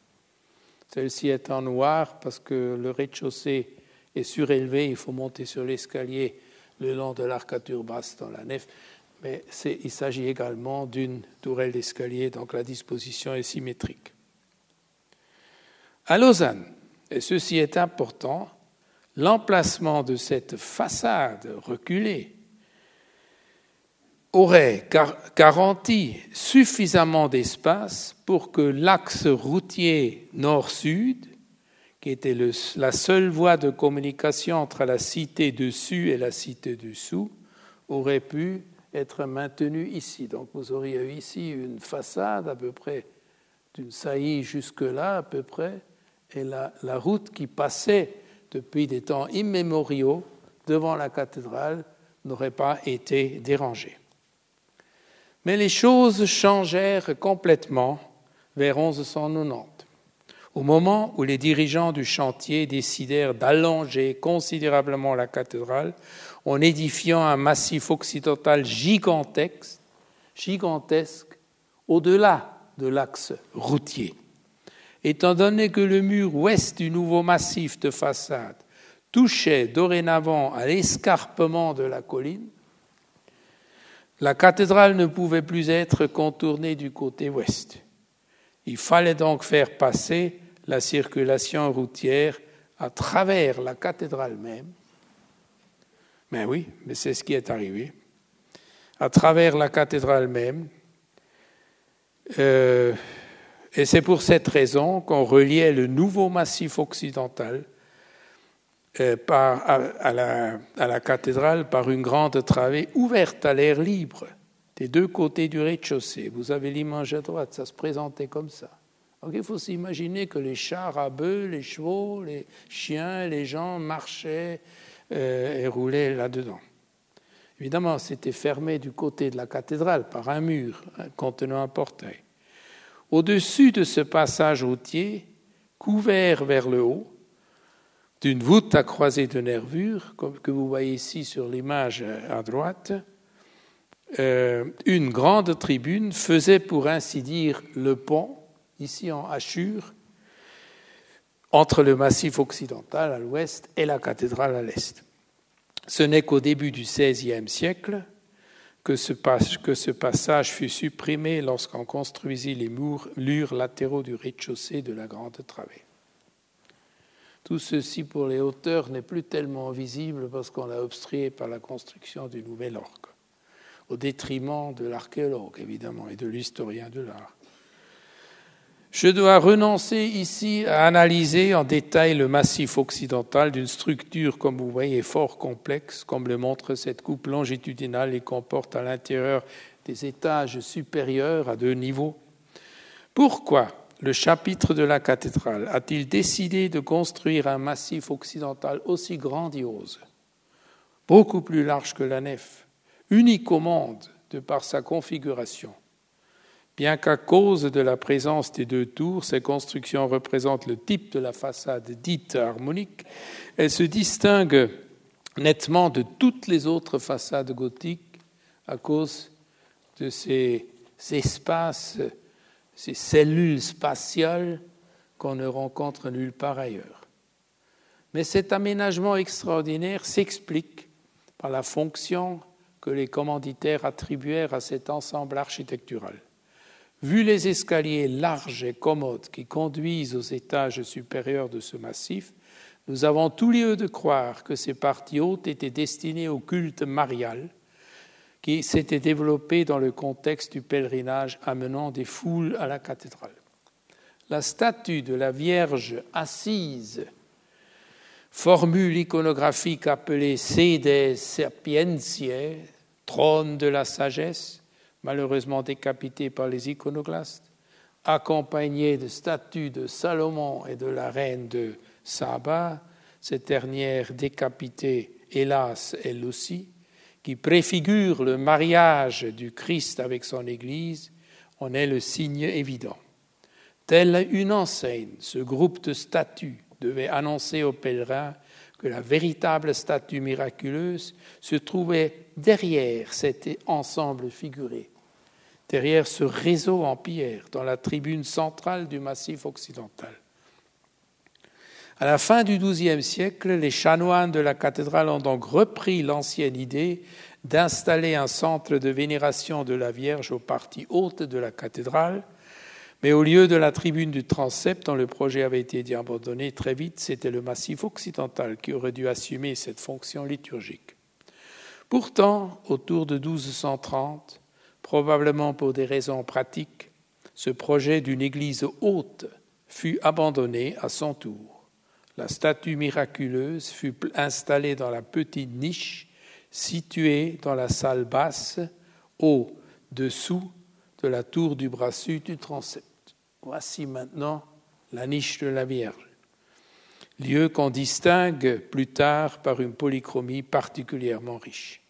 Celle-ci est en noir parce que le rez-de-chaussée est surélevé, il faut monter sur l'escalier le long de l'arcature basse dans la nef, mais il s'agit également d'une tourelle d'escalier, donc la disposition est symétrique. À Lausanne, et ceci est important, l'emplacement de cette façade reculée aurait garanti suffisamment d'espace pour que l'axe routier nord-sud, qui était la seule voie de communication entre la cité dessus et la cité dessous, aurait pu être maintenu ici. Donc vous auriez ici une façade à peu près d'une saillie jusque-là à peu près, et la route qui passait depuis des temps immémoriaux devant la cathédrale n'aurait pas été dérangée. Mais les choses changèrent complètement vers 1190, au moment où les dirigeants du chantier décidèrent d'allonger considérablement la cathédrale en édifiant un massif occidental gigantesque, gigantesque au-delà de l'axe routier. Étant donné que le mur ouest du nouveau massif de façade touchait dorénavant à l'escarpement de la colline, la cathédrale ne pouvait plus être contournée du côté ouest. Il fallait donc faire passer la circulation routière à travers la cathédrale même. Mais oui, mais c'est ce qui est arrivé. À travers la cathédrale même. Euh, et c'est pour cette raison qu'on reliait le nouveau massif occidental euh, à, la, cathédrale par une grande travée ouverte à l'air libre des deux côtés du rez-de-chaussée. Vous avez l'image à droite, ça se présentait comme ça. Donc il faut s'imaginer que les chars à bœufs, les chevaux, les chiens, les gens marchaient euh, et roulaient là-dedans. Évidemment, c'était fermé du côté de la cathédrale par un mur contenant un portail. Au-dessus de ce passage routier, couvert vers le haut, d'une voûte à croisée de nervures, que vous voyez ici sur l'image à droite, euh, une grande tribune faisait pour ainsi dire le pont, ici en hachure, entre le massif occidental à l'ouest et la cathédrale à l'est. Ce n'est qu'au début du XVIe siècle que ce, que ce passage fut supprimé lorsqu'on construisit les murs latéraux du rez-de-chaussée de la grande travée. Tout ceci pour les hauteurs n'est plus tellement visible parce qu'on l'a obstrué par la construction du nouvel orgue, au détriment de l'archéologue évidemment et de l'historien de l'art. Je dois renoncer ici à analyser en détail le massif occidental d'une structure, comme vous voyez, fort complexe, comme le montre cette coupe longitudinale et comporte à l'intérieur des étages supérieurs à deux niveaux. Pourquoi le chapitre de la cathédrale a-t-il décidé de construire un massif occidental aussi grandiose, beaucoup plus large que la nef, unique au monde de par sa configuration? Bien qu'à cause de la présence des deux tours, ces constructions représentent le type de la façade dite harmonique, elles se distinguent nettement de toutes les autres façades gothiques à cause de ces espaces ces cellules spatiales qu'on ne rencontre nulle part ailleurs. Mais cet aménagement extraordinaire s'explique par la fonction que les commanditaires attribuèrent à cet ensemble architectural. Vu les escaliers larges et commodes qui conduisent aux étages supérieurs de ce massif, nous avons tout lieu de croire que ces parties hautes étaient destinées au culte marial, qui s'était développé dans le contexte du pèlerinage amenant des foules à la cathédrale. La statue de la Vierge assise, formule iconographique appelée Sede Sapientiae, trône de la sagesse, malheureusement décapitée par les iconoclastes, accompagnée de statues de Salomon et de la reine de Saba, cette dernière décapitée, hélas, elle aussi, qui préfigure le mariage du Christ avec son Église, en est le signe évident. Telle une enseigne, ce groupe de statues devait annoncer aux pèlerins que la véritable statue miraculeuse se trouvait derrière cet ensemble figuré, derrière ce réseau en pierre, dans la tribune centrale du massif occidental. À la fin du XIIe siècle, les chanoines de la cathédrale ont donc repris l'ancienne idée d'installer un centre de vénération de la Vierge aux parties hautes de la cathédrale, Mais au lieu de la tribune du transept dont le projet avait été abandonné très vite, c'était le massif occidental qui aurait dû assumer cette fonction liturgique. Pourtant, autour de 1230, probablement pour des raisons pratiques, ce projet d'une église haute fut abandonné à son tour. La statue miraculeuse fut installée dans la petite niche située dans la salle basse, au-dessous de la tour du bras sud du transept. Voici maintenant la niche de la Vierge, lieu qu'on distingue plus tard par une polychromie particulièrement riche.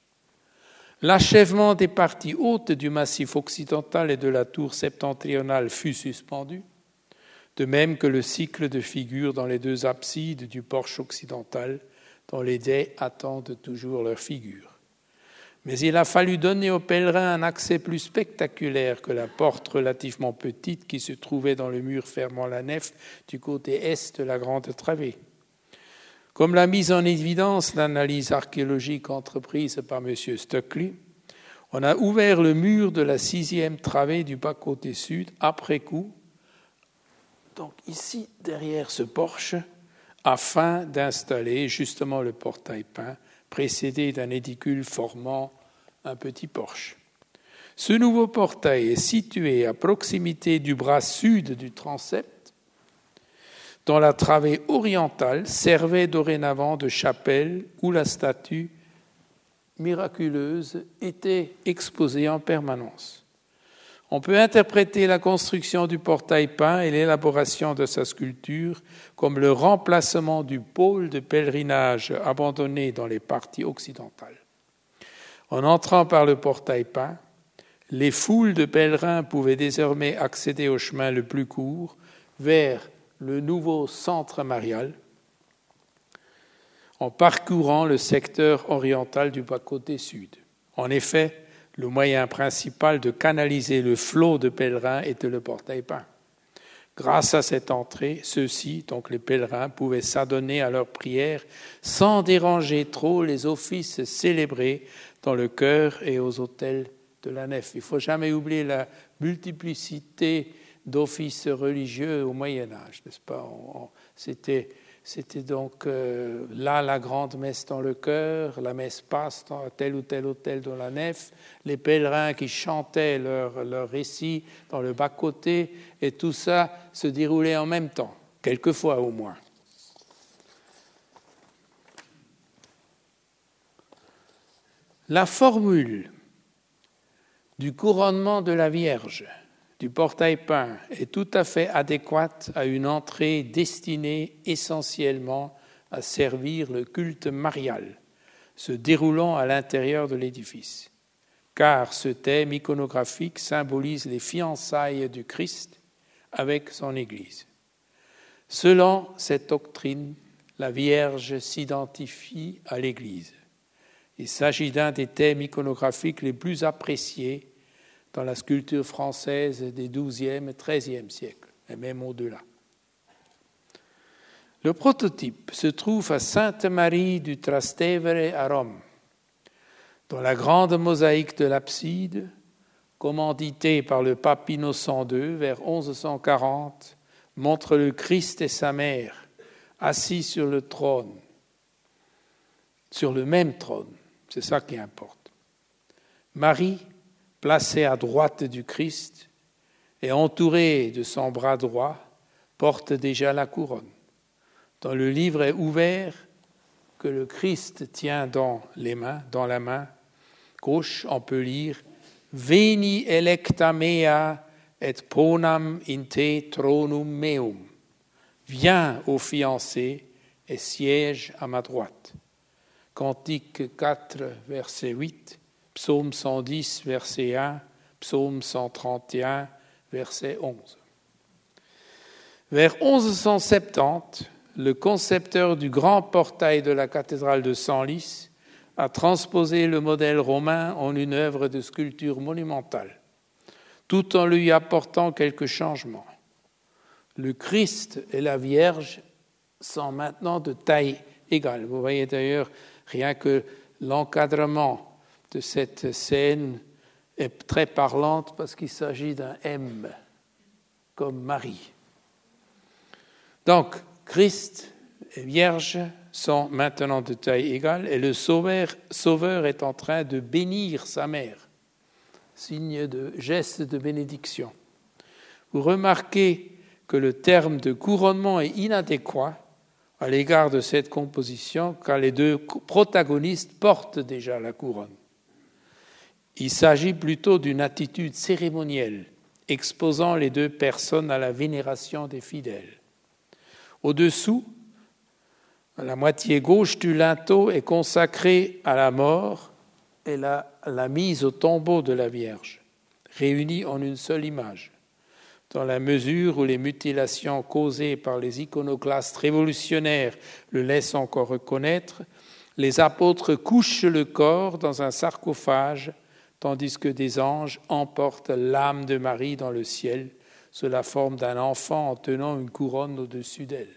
L'achèvement des parties hautes du massif occidental et de la tour septentrionale fut suspendu, de même que le cycle de figures dans les deux absides du porche occidental, dont les dés attendent toujours leurs figures. Mais il a fallu donner aux pèlerins un accès plus spectaculaire que la porte relativement petite qui se trouvait dans le mur fermant la nef du côté est de la grande travée. Comme l'a mise en évidence l'analyse archéologique entreprise par M. Stockley, on a ouvert le mur de la sixième travée du bas côté sud après coup, donc ici derrière ce porche, afin d'installer justement le portail peint précédé d'un édicule formant un petit porche. Ce nouveau portail est situé à proximité du bras sud du transept, dont la travée orientale servait dorénavant de chapelle où la statue miraculeuse était exposée en permanence. On peut interpréter la construction du portail peint et l'élaboration de sa sculpture comme le remplacement du pôle de pèlerinage abandonné dans les parties occidentales. En entrant par le portail peint, les foules de pèlerins pouvaient désormais accéder au chemin le plus court vers le nouveau centre marial en parcourant le secteur oriental du bas-côté sud. En effet, le moyen principal de canaliser le flot de pèlerins était le portail peint. Grâce à cette entrée, ceux-ci, donc les pèlerins, pouvaient s'adonner à leurs prières sans déranger trop les offices célébrés dans le chœur et aux autels de la nef. Il ne faut jamais oublier la multiplicité d'offices religieux au Moyen Âge, n'est-ce pas? C'était c'était donc euh, là la grande messe dans le chœur, la messe passe dans tel ou tel hôtel dans la nef, les pèlerins qui chantaient leur, leur récit dans le bas-côté, et tout ça se déroulait en même temps, quelquefois au moins. La formule du couronnement de la Vierge du portail peint est tout à fait adéquate à une entrée destinée essentiellement à servir le culte marial, se déroulant à l'intérieur de l'édifice, car ce thème iconographique symbolise les fiançailles du Christ avec son Église. Selon cette doctrine, la Vierge s'identifie à l'Église. Il s'agit d'un des thèmes iconographiques les plus appréciés dans la sculpture française des XIIe et XIIIe siècles, et même au-delà. Le prototype se trouve à Sainte-Marie du Trastevere à Rome, dans la grande mosaïque de l'abside, commanditée par le pape Innocent II vers 1140, montre le Christ et sa mère assis sur le trône, sur le même trône, c'est ça qui importe. Marie placé à droite du Christ et entouré de son bras droit, porte déjà la couronne. Dans le livre ouvert que le Christ tient dans les mains, dans la main gauche, on peut lire Veni electa mea et ponam in te tronum meum. Viens, ô fiancé, et siège à ma droite. Cantique 4, verset 8. Psaume 110, verset 1, Psaume 131, verset 11. Vers 1170, le concepteur du grand portail de la cathédrale de Senlis a transposé le modèle romain en une œuvre de sculpture monumentale, tout en lui apportant quelques changements. Le Christ et la Vierge sont maintenant de taille égale. Vous voyez d'ailleurs rien que l'encadrement de cette scène est très parlante parce qu'il s'agit d'un M, comme Marie. Donc, Christ et Vierge sont maintenant de taille égale et le sauveur, sauveur est en train de bénir sa mère, signe de geste de bénédiction. Vous remarquez que le terme de couronnement est inadéquat à l'égard de cette composition car les deux protagonistes portent déjà la couronne. Il s'agit plutôt d'une attitude cérémonielle exposant les deux personnes à la vénération des fidèles. Au-dessous, la moitié gauche du linteau est consacrée à la mort et la, la mise au tombeau de la Vierge, réunies en une seule image. Dans la mesure où les mutilations causées par les iconoclastes révolutionnaires le laissent encore reconnaître, les apôtres couchent le corps dans un sarcophage, tandis que des anges emportent l'âme de Marie dans le ciel sous la forme d'un enfant en tenant une couronne au-dessus d'elle.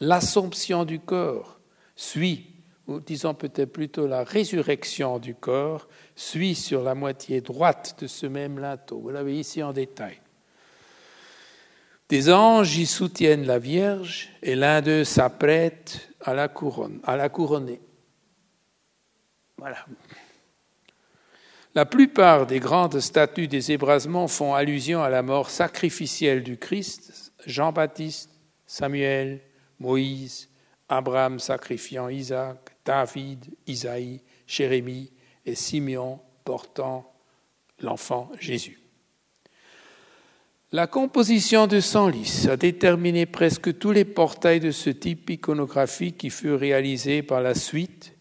L'assomption du corps suit, ou disons peut-être plutôt la résurrection du corps, suit sur la moitié droite de ce même linteau. Vous l'avez ici en détail. Des anges y soutiennent la Vierge et l'un d'eux s'apprête à la couronne, à la couronner. Voilà. La plupart des grandes statues des ébrasements font allusion à la mort sacrificielle du Christ, Jean-Baptiste, Samuel, Moïse, Abraham sacrifiant Isaac, David, Isaïe, Jérémie et Simeon portant l'enfant Jésus. La composition de Senlis a déterminé presque tous les portails de ce type iconographique qui furent réalisés par la suite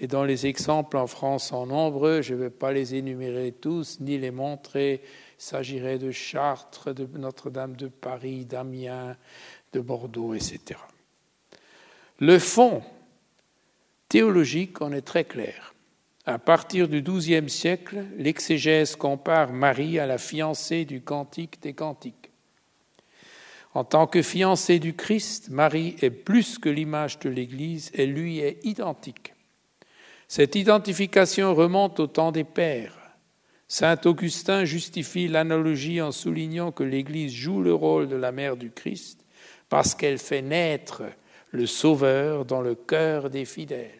et dont les exemples en France sont nombreux. Je ne vais pas les énumérer tous ni les montrer. Il s'agirait de Chartres, de Notre-Dame de Paris, d'Amiens, de Bordeaux, etc. Le fond théologique en est très clair. À partir du XIIe siècle, l'exégèse compare Marie à la fiancée du Cantique des Cantiques. En tant que fiancée du Christ, Marie est plus que l'image de l'Église, elle lui est identique. Cette identification remonte au temps des pères. Saint Augustin justifie l'analogie en soulignant que l'Église joue le rôle de la mère du Christ parce qu'elle fait naître le Sauveur dans le cœur des fidèles.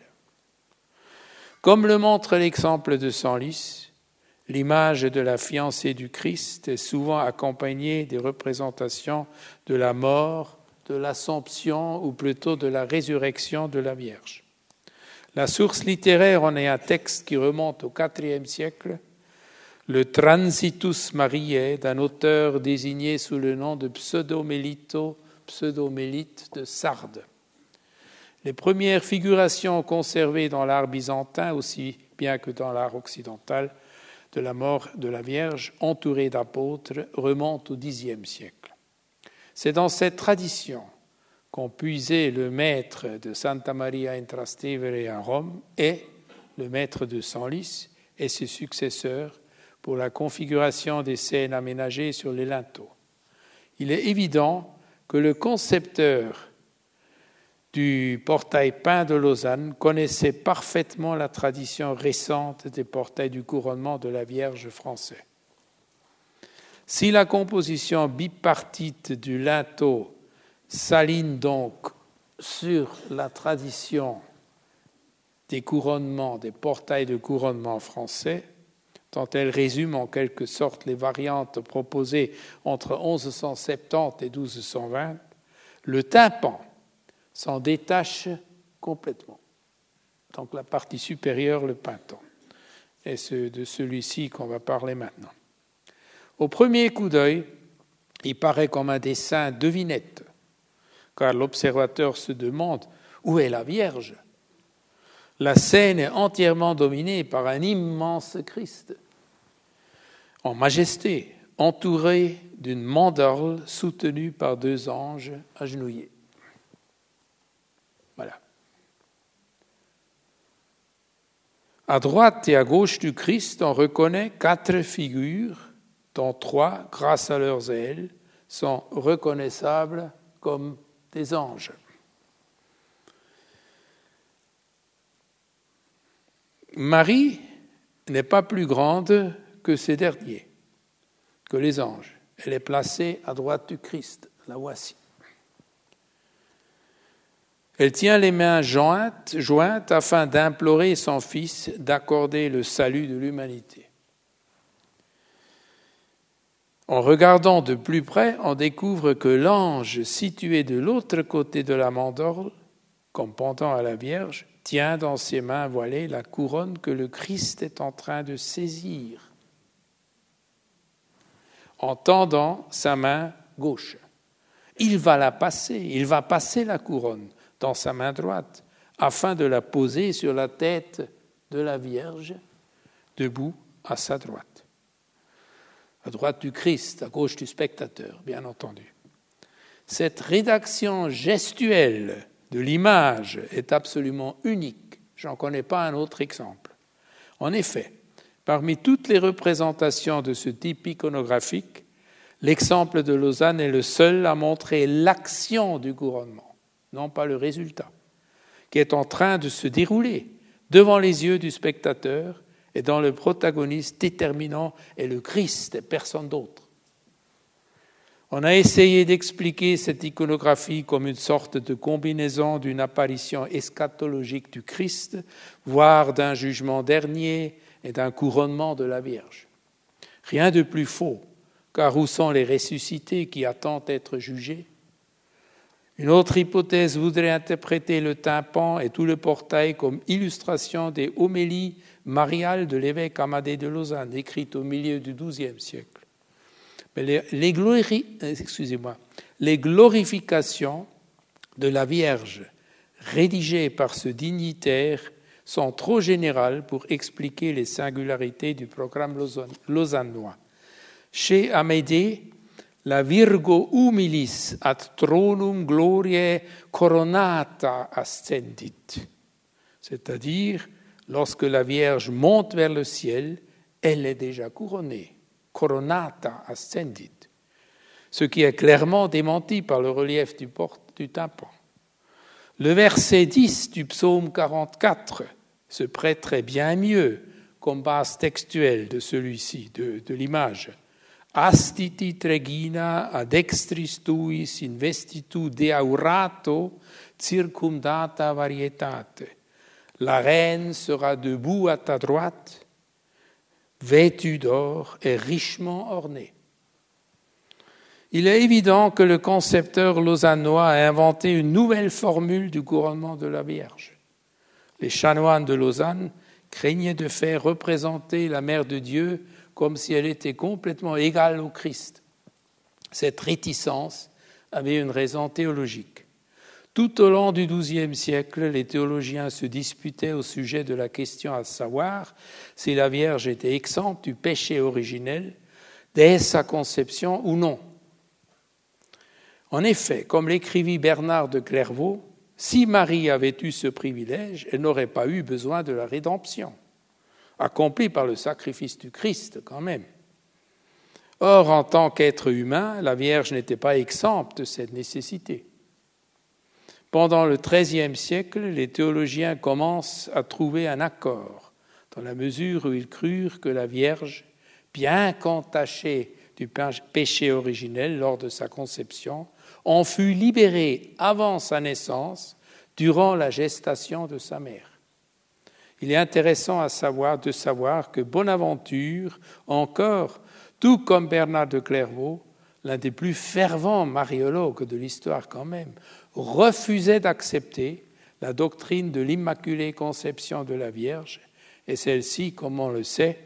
Comme le montre l'exemple de Senlis, l'image de la fiancée du Christ est souvent accompagnée des représentations de la mort, de l'Assomption ou plutôt de la résurrection de la Vierge. La source littéraire en est un texte qui remonte au IVe siècle, le Transitus Mariae d'un auteur désigné sous le nom de Pseudomélito, pseudomélite de Sardes. Les premières figurations conservées dans l'art byzantin, aussi bien que dans l'art occidental, de la mort de la Vierge entourée d'apôtres remontent au Xe siècle. C'est dans cette tradition qu'ont puisé le maître de Santa Maria in Trastevere à Rome et le maître de Senlis et ses successeurs pour la configuration des scènes aménagées sur les linteaux. Il est évident que le concepteur du portail peint de Lausanne connaissait parfaitement la tradition récente des portails du couronnement de la Vierge français. Si la composition bipartite du linteau s'aligne donc sur la tradition des couronnements, des portails de couronnement français, tant elle résume en quelque sorte les variantes proposées entre 1170 et 1220, le tympan s'en détache complètement. Donc la partie supérieure, le printemps. Et c'est de celui-ci qu'on va parler maintenant. Au premier coup d'œil, il paraît comme un dessin devinette car l'observateur se demande où est la Vierge? La scène est entièrement dominée par un immense Christ, en majesté, entouré d'une mandorle soutenue par deux anges agenouillés. Voilà. À droite et à gauche du Christ, on reconnaît quatre figures, dont trois, grâce à leurs ailes, sont reconnaissables comme anges. Marie n'est pas plus grande que ces derniers, que les anges. Elle est placée à droite du Christ. La voici. Elle tient les mains jointes afin d'implorer son Fils d'accorder le salut de l'humanité. En regardant de plus près, on découvre que l'ange situé de l'autre côté de la mandorle, comme pendant à la Vierge, tient dans ses mains voilées la couronne que le Christ est en train de saisir, en tendant sa main gauche. Il va la passer, il va passer la couronne dans sa main droite, afin de la poser sur la tête de la Vierge, debout à sa droite. À droite du Christ, à gauche du spectateur, bien entendu. Cette rédaction gestuelle de l'image est absolument unique. Je n'en connais pas un autre exemple. En effet, parmi toutes les représentations de ce type iconographique, l'exemple de Lausanne est le seul à montrer l'action du couronnement non pas le résultat, qui est en train de se dérouler devant les yeux du spectateur et dont le protagoniste déterminant est le Christ et personne d'autre. On a essayé d'expliquer cette iconographie comme une sorte de combinaison d'une apparition eschatologique du Christ, voire d'un jugement dernier et d'un couronnement de la Vierge. Rien de plus faux, car où sont les ressuscités qui attendent d'être jugés une autre hypothèse voudrait interpréter le tympan et tout le portail comme illustration des homélies mariales de l'évêque Amadé de Lausanne, écrites au milieu du XIIe siècle. Mais les, les glorifications de la Vierge rédigées par ce dignitaire sont trop générales pour expliquer les singularités du programme lausannois. Chez Amédée, la Virgo humilis ad tronum gloriae coronata ascendit. C'est-à-dire, lorsque la Vierge monte vers le ciel, elle est déjà couronnée. Coronata ascendit. Ce qui est clairement démenti par le relief du, porte, du tympan. Le verset 10 du psaume 44 se prêterait bien mieux comme base textuelle de celui-ci, de, de l'image astitit regina ad extris tuis investitu de aurato circumdata varietate. La reine sera debout à ta droite, vêtue d'or et richement ornée. Il est évident que le concepteur lausannois a inventé une nouvelle formule du couronnement de la Vierge. Les chanoines de Lausanne craignaient de faire représenter la Mère de Dieu comme si elle était complètement égale au Christ. Cette réticence avait une raison théologique. Tout au long du XIIe siècle, les théologiens se disputaient au sujet de la question à savoir si la Vierge était exempte du péché originel dès sa conception ou non. En effet, comme l'écrivit Bernard de Clairvaux, si Marie avait eu ce privilège, elle n'aurait pas eu besoin de la rédemption accompli par le sacrifice du Christ quand même. Or, en tant qu'être humain, la Vierge n'était pas exempte de cette nécessité. Pendant le XIIIe siècle, les théologiens commencent à trouver un accord, dans la mesure où ils crurent que la Vierge, bien qu'entachée du péché originel lors de sa conception, en fut libérée avant sa naissance, durant la gestation de sa mère. Il est intéressant à savoir, de savoir que Bonaventure, encore, tout comme Bernard de Clairvaux, l'un des plus fervents mariologues de l'histoire quand même, refusait d'accepter la doctrine de l'Immaculée Conception de la Vierge, et celle-ci, comme on le sait,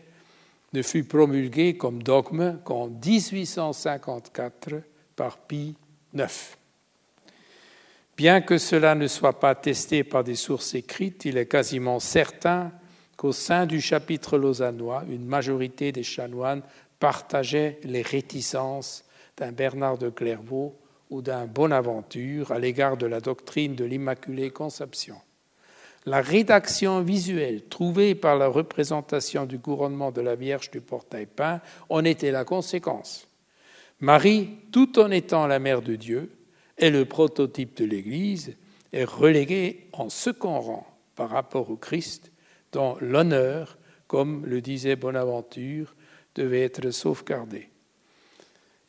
ne fut promulguée comme dogme qu'en 1854 par Pie IX. Bien que cela ne soit pas attesté par des sources écrites, il est quasiment certain qu'au sein du chapitre lausannois, une majorité des chanoines partageait les réticences d'un Bernard de Clairvaux ou d'un Bonaventure à l'égard de la doctrine de l'Immaculée Conception. La rédaction visuelle trouvée par la représentation du couronnement de la Vierge du portail peint en était la conséquence. Marie, tout en étant la mère de Dieu, est le prototype de l'Église, est relégué en second rang par rapport au Christ, dont l'honneur, comme le disait Bonaventure, devait être sauvegardé.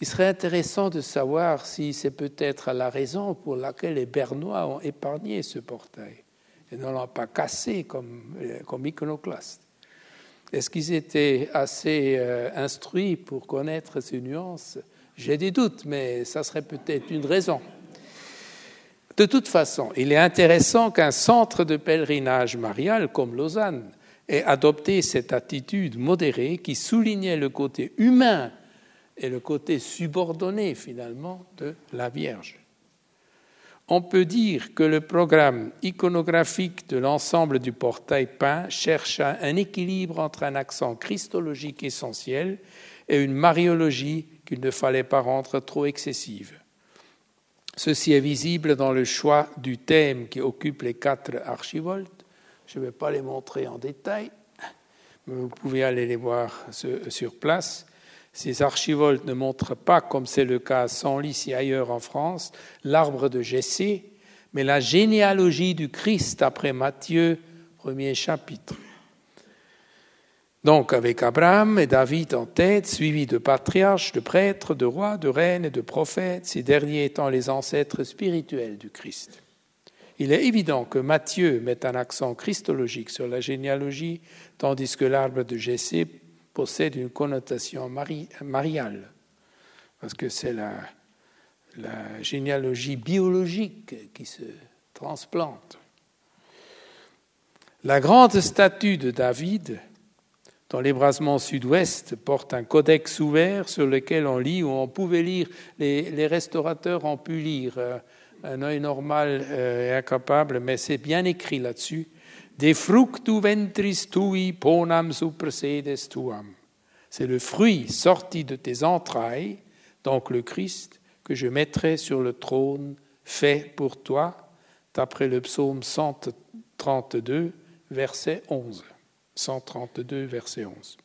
il serait intéressant de savoir si c'est peut-être la raison pour laquelle les Bernois ont épargné ce portail et ne l'ont pas cassé comme, comme iconoclaste. Est-ce qu'ils étaient assez euh, instruits pour connaître ces nuances? J'ai des doutes, mais ça serait peut-être une raison. De toute façon, il est intéressant qu'un centre de pèlerinage marial comme Lausanne ait adopté cette attitude modérée qui soulignait le côté humain et le côté subordonné finalement de la Vierge. On peut dire que le programme iconographique de l'ensemble du portail peint cherche un équilibre entre un accent christologique essentiel et une mariologie qu'il ne fallait pas rendre trop excessive. Ceci est visible dans le choix du thème qui occupe les quatre archivoltes. Je ne vais pas les montrer en détail, mais vous pouvez aller les voir sur place. Ces archivoltes ne montrent pas, comme c'est le cas à Senlis et ailleurs en France, l'arbre de Jessé, mais la généalogie du Christ après Matthieu, premier chapitre. Donc avec Abraham et David en tête, suivis de patriarches, de prêtres, de rois, de reines et de prophètes, ces derniers étant les ancêtres spirituels du Christ. Il est évident que Matthieu met un accent christologique sur la généalogie, tandis que l'arbre de Jessé possède une connotation mariale, parce que c'est la, la généalogie biologique qui se transplante. La grande statue de David, dans l'ébrasement sud-ouest, porte un codex ouvert sur lequel on lit, ou on pouvait lire, les, restaurateurs ont pu lire, euh, un œil normal euh, est incapable, mais c'est bien écrit là-dessus. De fructu ventris tui ponam supersedes tuam. C'est le fruit sorti de tes entrailles, donc le Christ, que je mettrai sur le trône fait pour toi, d'après le psaume 132, verset 11. 132, verset 11.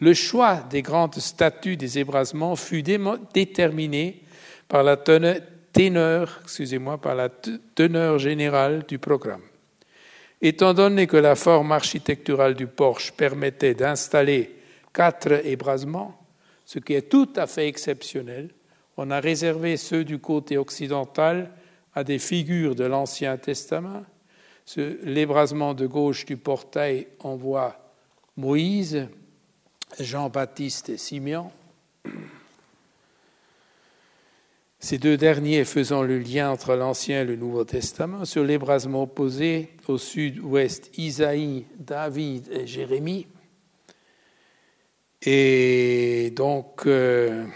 Le choix des grandes statues des ébrasements fut déterminé par la teneur, par la teneur générale du programme. Étant donné que la forme architecturale du porche permettait d'installer quatre ébrasements, ce qui est tout à fait exceptionnel, on a réservé ceux du côté occidental à des figures de l'Ancien Testament L'ébrasement de gauche du portail envoie Moïse, Jean-Baptiste et Simeon. Ces deux derniers faisant le lien entre l'Ancien et le Nouveau Testament. Sur l'ébrasement opposé, au sud-ouest, Isaïe, David et Jérémie. Et donc, euh,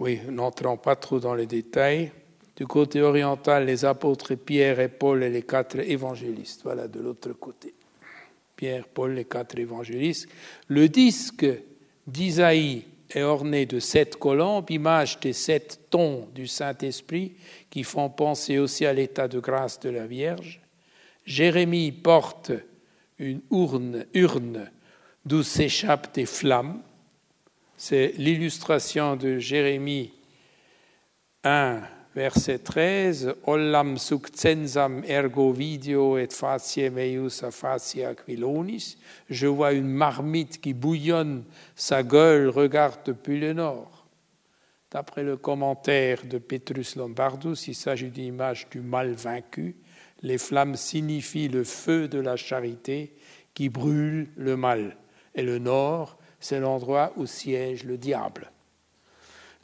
oui, n'entrons pas trop dans les détails. Du côté oriental, les apôtres Pierre et Paul et les quatre évangélistes. Voilà de l'autre côté. Pierre, Paul, les quatre évangélistes. Le disque d'Isaïe est orné de sept colombes, image des sept tons du Saint-Esprit qui font penser aussi à l'état de grâce de la Vierge. Jérémie porte une urne, urne d'où s'échappent des flammes. C'est l'illustration de Jérémie 1, verset 13, Ollam succensam ergo video et facie meius a facie aquilonis. Je vois une marmite qui bouillonne, sa gueule regarde depuis le nord. D'après le commentaire de Petrus Lombardus, il s'agit d'une image du mal vaincu. Les flammes signifient le feu de la charité qui brûle le mal. Et le nord, c'est l'endroit où siège le diable.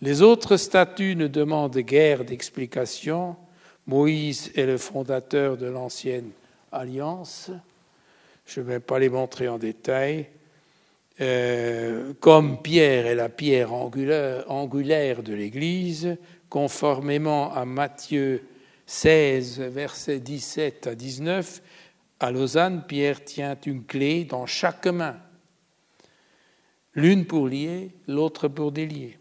Les autres statuts ne demandent guère d'explication. Moïse est le fondateur de l'ancienne alliance. Je ne vais pas les montrer en détail. Euh, comme Pierre est la pierre angulaire, de l'Église, conformément à Matthieu 16, versets 17 à 19, à Lausanne, Pierre tient une clé dans chaque main, l'une pour lier, l'autre pour délier.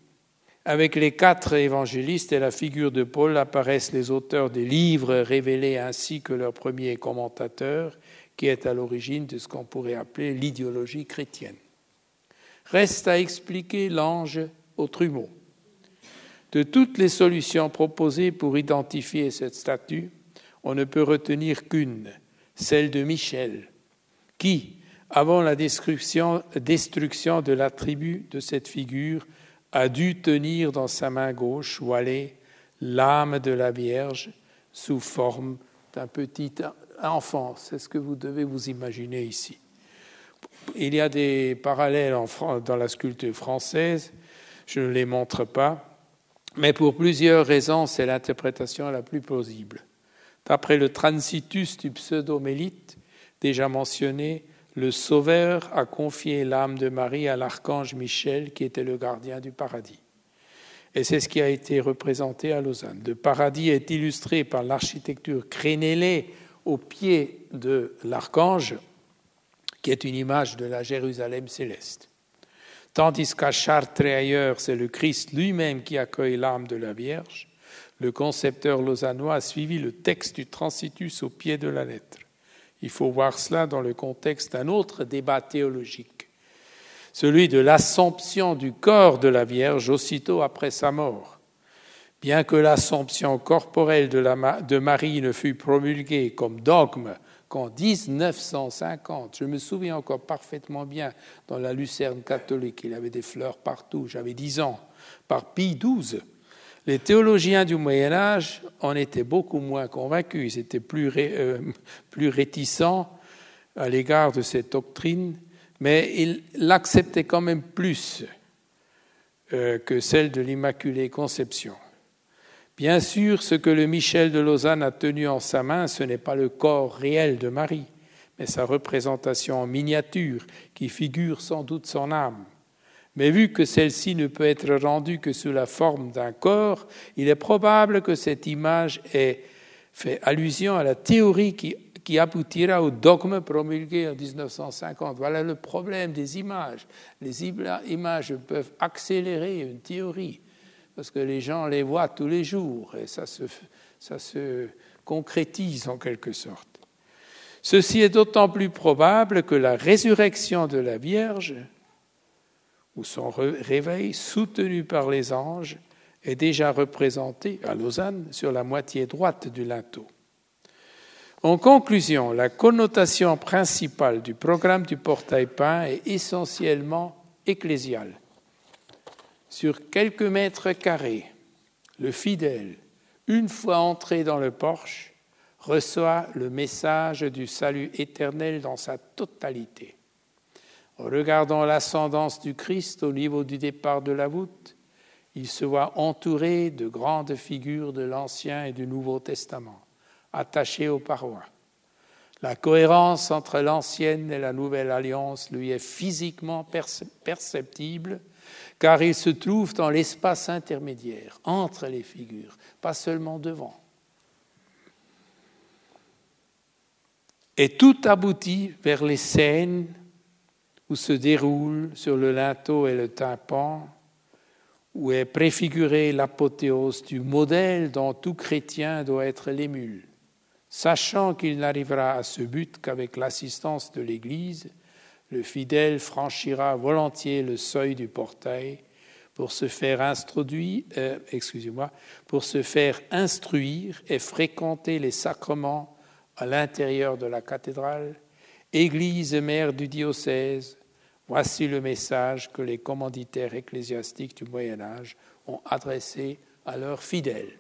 Avec les quatre évangélistes et la figure de Paul apparaissent les auteurs des livres révélés ainsi que leur premier commentateur, qui est à l'origine de ce qu'on pourrait appeler l'idéologie chrétienne. Reste à expliquer l'ange au trumeau. De toutes les solutions proposées pour identifier cette statue, on ne peut retenir qu'une, celle de Michel, qui, avant la destruction, destruction de la tribu de cette figure, a dû tenir dans sa main gauche, voilée, l'âme de la Vierge sous forme d'un petit enfant. C'est ce que vous devez vous imaginer ici. Il y a des parallèles dans la sculpture française, je ne les montre pas, mais pour plusieurs raisons, c'est l'interprétation la plus plausible. D'après le transitus du pseudo-mélite, déjà mentionné, le Sauveur a confié l'âme de Marie à l'archange Michel, qui était le gardien du paradis. Et c'est ce qui a été représenté à Lausanne. Le paradis est illustré par l'architecture crénélée au pied de l'archange, qui est une image de la Jérusalem céleste. Tandis qu'à Chartres et ailleurs, c'est le Christ lui-même qui accueille l'âme de la Vierge, le concepteur lausannois a suivi le texte du Transitus au pied de la lettre. Il faut voir cela dans le contexte d'un autre débat théologique, celui de l'assomption du corps de la Vierge aussitôt après sa mort. Bien que l'assomption corporelle de, Marie ne fût promulguée comme dogme qu'en 1950, je me souviens encore parfaitement bien, dans la lucerne catholique, il y avait des fleurs partout, j'avais 10 ans, par Pie XII, les théologiens du Moyen Âge en étaient beaucoup moins convaincus, ils étaient plus, euh, réticents à l'égard de cette doctrine, mais ils l'acceptaient quand même plus euh, que celle de l'Immaculée Conception. Bien sûr, ce que le Michel de Lausanne a tenu en sa main, ce n'est pas le corps réel de Marie, mais sa représentation en miniature qui figure sans doute son âme. Mais vu que celle-ci ne peut être rendue que sous la forme d'un corps, il est probable que cette image ait fait allusion à la théorie qui, aboutira au dogme promulgué en 1950. Voilà le problème des images. Les images peuvent accélérer une théorie parce que les gens les voient tous les jours et ça se concrétise en quelque sorte. Ceci est d'autant plus probable que la résurrection de la Vierge où son réveil, soutenu par les anges, est déjà représenté à Lausanne sur la moitié droite du linteau. En conclusion, la connotation principale du programme du portail peint est essentiellement ecclésiale. Sur quelques mètres carrés, le fidèle, une fois entré dans le porche, reçoit le message du salut éternel dans sa totalité. En regardant l'ascendance du Christ au niveau du départ de la voûte, il se voit entouré de grandes figures de l'Ancien et du Nouveau Testament, attachées aux parois. La cohérence entre l'ancienne et la nouvelle alliance lui est physiquement perceptible, car il se trouve dans l'espace intermédiaire, entre les figures, pas seulement devant. Et tout aboutit vers les scènes où se déroule sur le linteau et le tympan, où est préfigurée l'apothéose du modèle dont tout chrétien doit être l'émule, sachant qu'il n'arrivera à ce but qu'avec l'assistance de l'Église, le fidèle franchira volontiers le seuil du portail pour se faire euh, instruire et fréquenter les sacrements à l'intérieur de la cathédrale Église mère du diocèse, voici le message que les commanditaires ecclésiastiques du Moyen Âge ont adressé à leurs fidèles.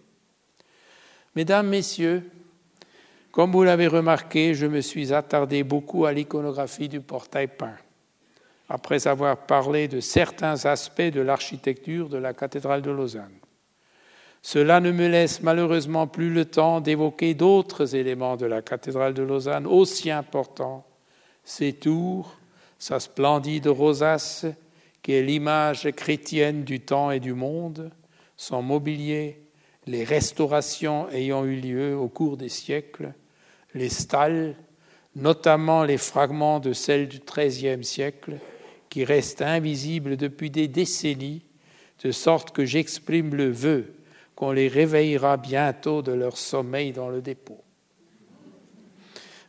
Mesdames, Messieurs, comme vous l'avez remarqué, je me suis attardé beaucoup à l'iconographie du portail peint, après avoir parlé de certains aspects de l'architecture de la cathédrale de Lausanne. Cela ne me laisse malheureusement plus le temps d'évoquer d'autres éléments de la cathédrale de Lausanne aussi importants ses tours, sa splendide rosace, qui est l'image chrétienne du temps et du monde, son mobilier, les restaurations ayant eu lieu au cours des siècles, les stalles, notamment les fragments de celles du XIIIe siècle, qui restent invisibles depuis des décennies, de sorte que j'exprime le vœu qu'on les réveillera bientôt de leur sommeil dans le dépôt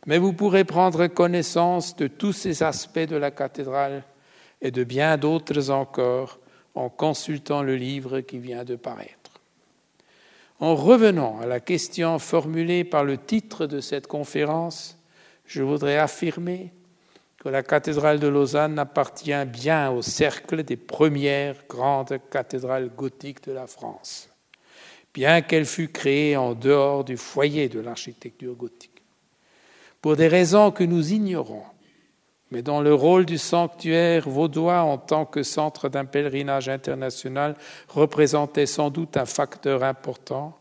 mais vous pourrez prendre connaissance de tous ces aspects de la cathédrale et de bien d'autres encore en consultant le livre qui vient de paraître. En revenant à la question formulée par le titre de cette conférence, je voudrais affirmer que la cathédrale de Lausanne appartient bien au cercle des premières grandes cathédrales gothiques de la France, bien qu'elle fût créée en dehors du foyer de l'architecture gothique. Pour des raisons que nous ignorons, mais dont le rôle du sanctuaire vaudois en tant que centre d'un pèlerinage international représentait sans doute un facteur important,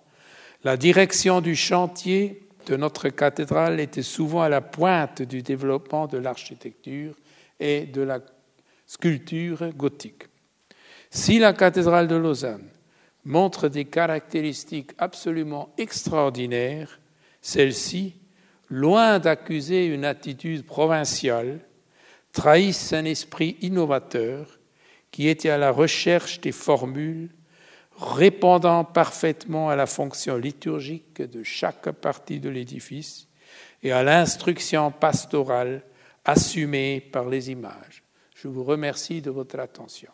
la direction du chantier de notre cathédrale était souvent à la pointe du développement de l'architecture et de la sculpture gothique. Si la cathédrale de Lausanne montre des caractéristiques absolument extraordinaires, celle-ci, loin d'accuser une attitude provinciale, trahissent un esprit innovateur qui était à la recherche des formules répondant parfaitement à la fonction liturgique de chaque partie de l'édifice et à l'instruction pastorale assumée par les images. Je vous remercie de votre attention.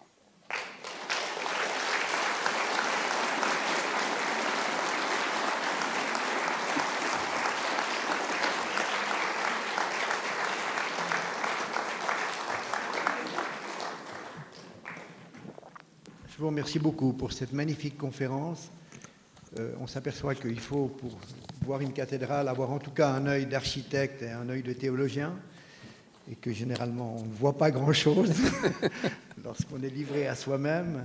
Vous remercie beaucoup pour cette magnifique conférence. Euh, on s'aperçoit qu'il faut, pour voir une cathédrale, avoir en tout cas un œil d'architecte et un œil de théologien, et que généralement on ne voit pas grand-chose *laughs* lorsqu'on est livré à soi-même.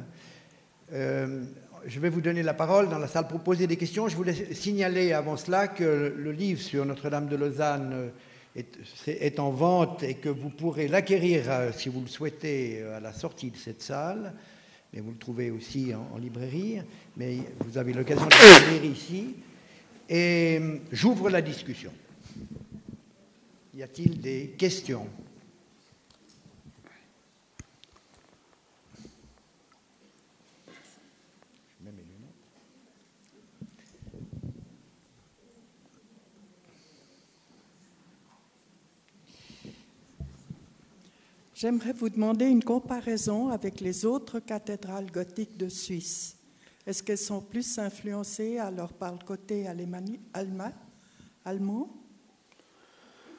Euh, je vais vous donner la parole dans la salle pour poser des questions. Je voulais signaler avant cela que le livre sur Notre-Dame de Lausanne est, est, en vente et que vous pourrez l'acquérir, euh, si vous le souhaitez, à la sortie de cette salle mais vous le trouvez aussi en, librairie, mais vous avez l'occasion de le lire ici. Et euh, j'ouvre la discussion. Y a-t-il des questions? J'aimerais vous demander une comparaison avec les autres cathédrales gothiques de Suisse. Est-ce qu'elles sont plus influencées alors par le côté allemand?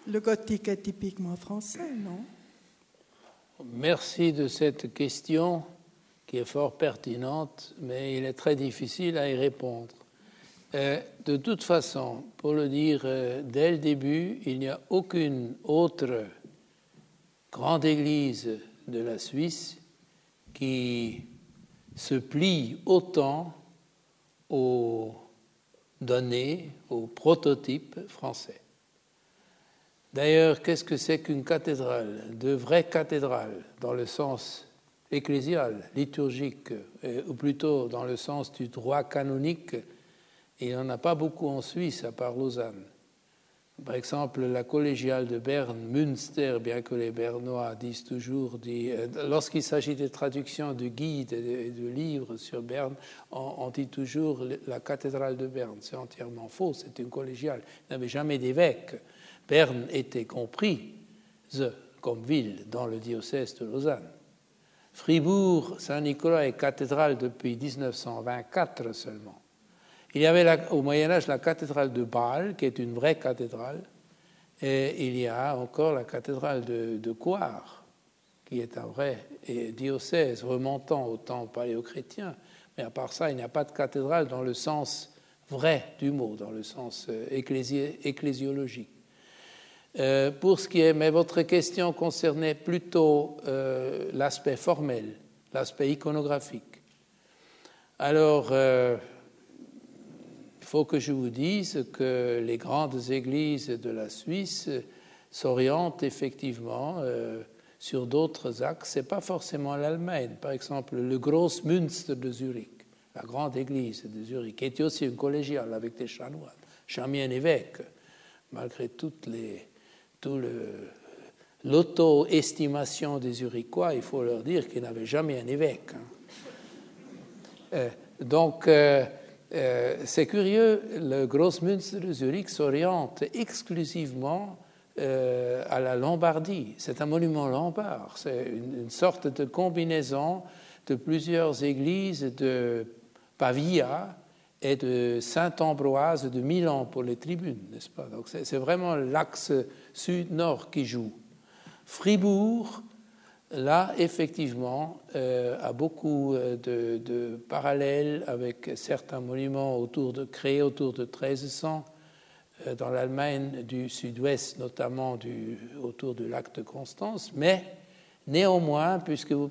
Le gothique est typiquement français, non? Merci de cette question qui est fort pertinente, mais il est très difficile à y répondre. Euh, de toute façon, pour le dire euh, dès le début, il n'y a aucune autre grande église de la Suisse qui se plie autant aux données, aux prototypes français. D'ailleurs, qu'est-ce que c'est qu'une cathédrale De vraie cathédrale, dans le sens ecclésial, liturgique, ou plutôt dans le sens du droit canonique, il n'y en a pas beaucoup en Suisse, à part Lausanne. Par exemple, la collégiale de Berne, Münster, bien que les Bernois disent toujours, euh, lorsqu'il s'agit de traduction de guides et de, livres sur Berne, on, dit toujours la cathédrale de Berne. C'est entièrement faux, c'est une collégiale. Il n'avait jamais d'évêque. Berne était compris comme ville dans le diocèse de Lausanne. Fribourg, Saint-Nicolas est cathédrale depuis 1924 seulement. Il y avait au Moyen Âge la cathédrale de Bâle, qui est une vraie cathédrale, et il y a encore la cathédrale de, Coire, qui est un vrai diocèse remontant au temps paléochrétien. Mais à part ça, il n'y a pas de cathédrale dans le sens vrai du mot, dans le sens euh, ecclésiologique. Euh, pour ce qui est, mais votre question concernait plutôt euh, l'aspect formel, l'aspect iconographique. Alors, faut que je vous dise que les grandes églises de la Suisse s'orientent effectivement euh, sur d'autres axes. Ce n'est pas forcément l'Allemagne. Par exemple, le Großmünster de Zurich, la grande église de Zurich, qui était aussi une collégiale avec des chanoines, un évêque, malgré toutes les, tout l'auto-estimation des Zurichois, il faut leur dire qu'ils n'avaient jamais un évêque. Hein. Euh, donc, euh, euh, c'est curieux, le Grossmünster de Zurich s'oriente exclusivement euh, à la Lombardie. C'est un monument lombard, c'est une, sorte de combinaison de plusieurs églises de Pavia et de Saint-Ambroise de Milan pour les tribunes, n'est-ce pas? Donc c'est vraiment l'axe sud-nord qui joue. Fribourg, là, effectivement, euh, a beaucoup euh, de, parallèles avec certains monuments autour de, créés autour de 1300 euh, dans l'Allemagne du sud-ouest, notamment autour du lac de Constance, mais néanmoins, puisque vous,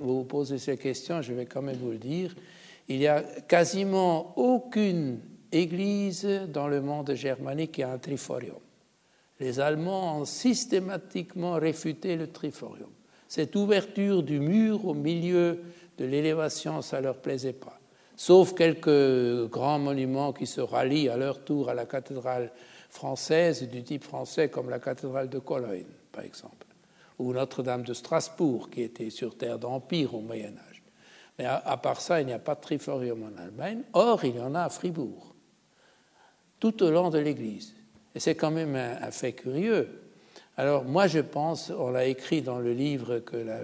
vous posez ces questions, je vais quand même vous le dire, il n'y a quasiment aucune église dans le monde germanique qui a un triforium. Les Allemands ont systématiquement réfuté le triforium. Cette ouverture du mur au milieu de l'élévation, ça ne leur plaisait pas. Sauf quelques grands monuments qui se rallient à leur tour à la cathédrale française du type français, comme la cathédrale de Cologne, par exemple, ou Notre-Dame de Strasbourg, qui était sur terre d'empire au Moyen Âge. Mais à, part ça, il n'y a pas de triforium en Allemagne. Or, il y en a à Fribourg, tout au long de l'Église. Et c'est quand même un, fait curieux. Alors, moi, je pense, on l'a écrit dans le livre que la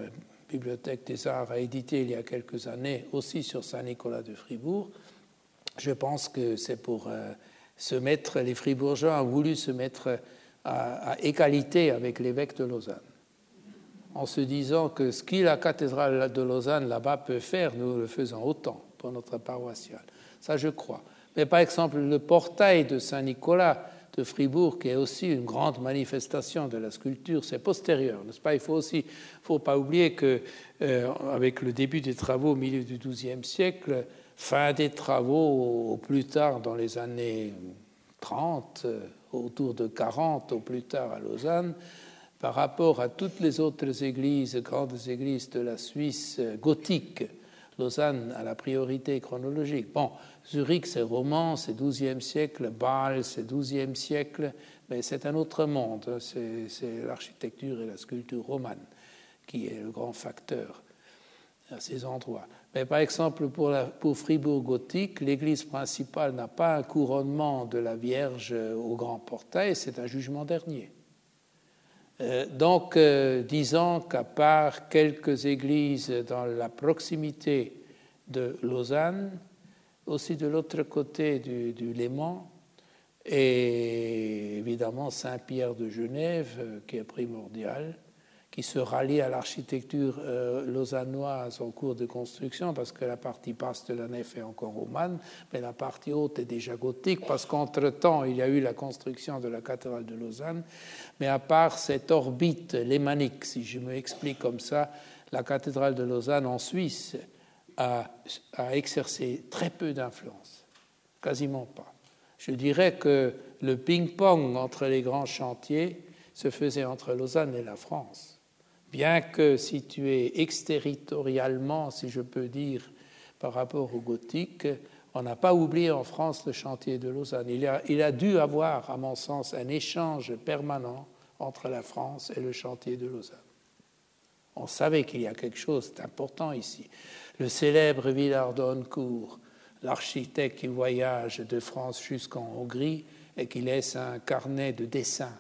Bibliothèque des Arts a édité il y a quelques années, aussi sur Saint-Nicolas de Fribourg. Je pense que c'est pour euh, se mettre, les Fribourgeois ont voulu se mettre à, à égalité avec l'évêque de Lausanne en se disant que ce que la cathédrale de Lausanne là-bas peut faire, nous le faisons autant pour notre paroissial. Ça, je crois. Mais par exemple, le portail de Saint-Nicolas de Fribourg, qui est aussi une grande manifestation de la sculpture, c'est postérieur, n'est-ce pas? Il faut faut pas oublier que euh, avec le début des travaux au milieu du XIIe siècle, fin des travaux au plus tard dans les années 30, euh, autour de 40 au plus tard à Lausanne, par rapport à toutes les autres églises, grandes églises de la Suisse euh, gothique, Lausanne a la priorité chronologique. Bon, Zurich, c'est roman, c'est XIIe siècle, Bâle, c'est XIIe siècle, mais c'est un autre monde. C'est l'architecture et la sculpture romane qui est le grand facteur à ces endroits. Mais par exemple, pour, pour Fribourg gothique, l'église principale n'a pas un couronnement de la Vierge au grand portail, c'est un jugement dernier. Euh, donc, euh, disons qu'à part quelques églises dans la proximité de Lausanne, aussi de l'autre côté du, Léman, et évidemment Saint-Pierre de Genève, euh, qui est primordial, qui se rallie à l'architecture euh, lausannoise en cours de construction, parce que la partie basse de la nef est encore romane, mais la partie haute est déjà gothique, parce qu'entre-temps, il y a eu la construction de la cathédrale de Lausanne. Mais à part cette orbite lémanique, si je me explique comme ça, la cathédrale de Lausanne en Suisse a, a exercé très peu d'influence, quasiment pas. Je dirais que le ping-pong entre les grands chantiers se faisait entre Lausanne et la France bien que situé exterritorialement, si je peux dire, par rapport au gothique, on n'a pas oublié en France le chantier de Lausanne. Il a, dû avoir, à mon sens, un échange permanent entre la France et le chantier de Lausanne. On savait qu'il y a quelque chose d'important ici. Le célèbre Villard d'Honcourt, l'architecte qui voyage de France jusqu'en Hongrie et qui laisse un carnet de dessins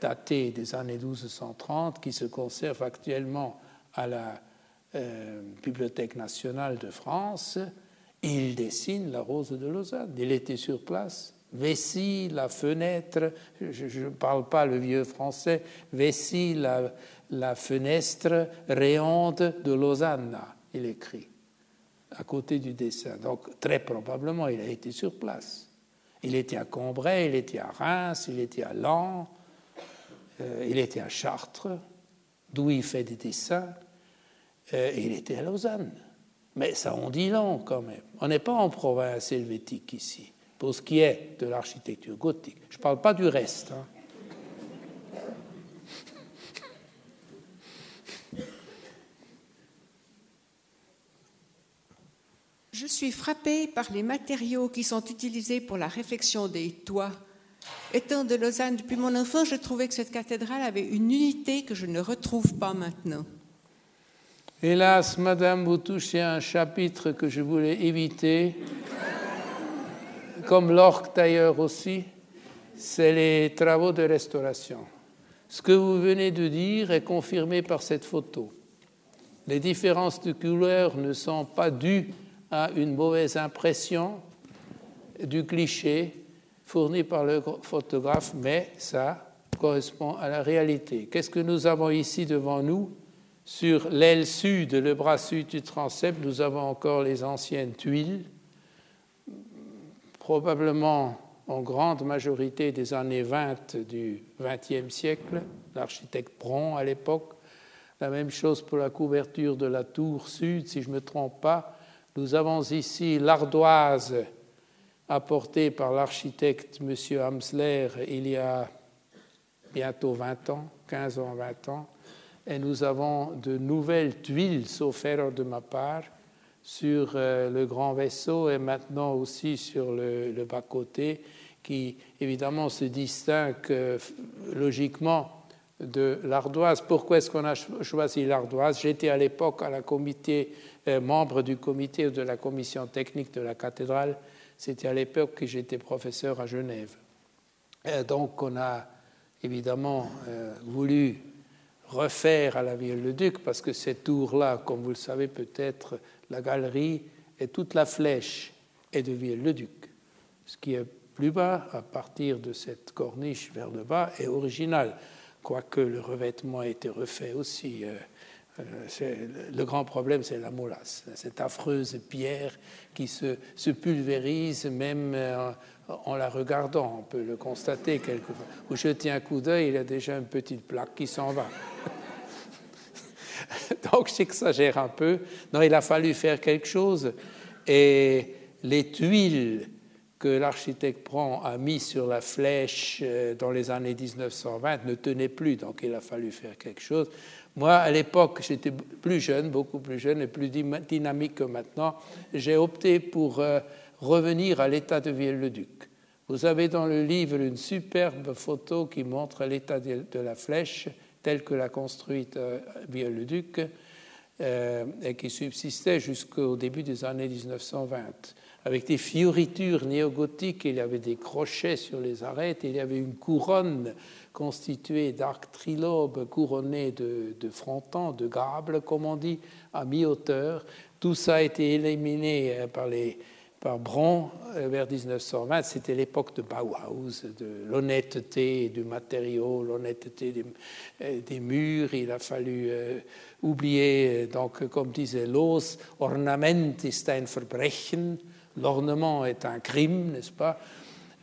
daté des années 1230 qui se conserve actuellement à la euh, Bibliothèque nationale de France. Il dessine la rose de Lausanne. Il était sur place. Vessie, la fenêtre, je ne parle pas le vieux français, Vessie, la, la fenêtre rayonde de Lausanne, il écrit, à côté du dessin. Donc, très probablement, il a été sur place. Il était à Combray, il était à Reims, il était à Lens, euh, il était à Chartres, d'où il fait des dessins, euh, et il était à Lausanne. Mais ça en dit long quand même. On n'est pas en province helvétique ici, pour ce qui est de l'architecture gothique. Je ne parle pas du reste. Hein. Je suis frappée par les matériaux qui sont utilisés pour la réflexion des toits Étant de Lausanne depuis mon enfance, je trouvais que cette cathédrale avait une unité que je ne retrouve pas maintenant. Hélas, Madame, vous touchez un chapitre que je voulais éviter, comme l'orque d'ailleurs aussi, c'est les travaux de restauration. Ce que vous venez de dire est confirmé par cette photo. Les différences de couleurs ne sont pas dues à une mauvaise impression du cliché, fourni par le photographe, mais ça correspond à la réalité. Qu'est-ce que nous avons ici devant nous? Sur l'aile sud, le bras sud du transept, nous avons encore les anciennes tuiles, probablement en grande majorité des années 20 du XXe siècle, l'architecte Bron à l'époque. La même chose pour la couverture de la tour sud, si je ne me trompe pas. Nous avons ici l'ardoise apportée par l'architecte M. Hamsler il y a bientôt 20 ans, 15 ans, 20 ans. Et nous avons de nouvelles tuiles, sauf erreur de ma part, sur euh, le grand vaisseau et maintenant aussi sur le, bas-côté, qui évidemment se distingue euh, logiquement de l'ardoise. Pourquoi est-ce qu'on a choisi l'ardoise? J'étais à l'époque à la comité, euh, membre du comité de la commission technique de la cathédrale. C'était à l'époque que j'étais professeur à Genève. Et donc on a évidemment euh, voulu refaire à la Vielle-le-Duc parce que cette tour-là, comme vous le savez peut-être, la galerie et toute la flèche est de Vielle-le-Duc. Ce qui est plus bas, à partir de cette corniche vers le bas, est original quoique le revêtement a été refait aussi. Euh, euh, le grand problème, c'est la molasse, cette affreuse pierre qui se, se pulvérise même euh, en la regardant. On peut le constater quelquefois. Vous jetez un coup d'œil, il y a déjà une petite plaque qui s'en va. *laughs* Donc j'exagère un peu. Non, il a fallu faire quelque chose. Et les tuiles que l'architecte prend a mis sur la flèche euh, dans les années 1920 ne tenait plus, donc il a fallu faire quelque chose. Moi, à l'époque, j'étais plus jeune, beaucoup plus jeune et plus dynamique que maintenant. J'ai opté pour euh, revenir à l'état de Vielle-le-Duc. Vous avez dans le livre une superbe photo qui montre l'état de la flèche telle que l'a construite euh, Vielle-le-Duc et qui subsistait jusqu'au début des années 1920 avec des fioritures néogothiques, il y avait des crochets sur les arêtes, il y avait une couronne constituée d'arcs trilobes couronnés de, frontons, de gables, comme on dit, à mi-hauteur. Tout ça a été éliminé euh, par, les, par Bron euh, vers 1920. C'était l'époque de Bauhaus, de l'honnêteté du matériau, l'honnêteté des, euh, murs. Il a fallu oublier, donc, comme disait Los, Ornament ist ein Verbrechen l'ornement est un crime, n'est-ce pas?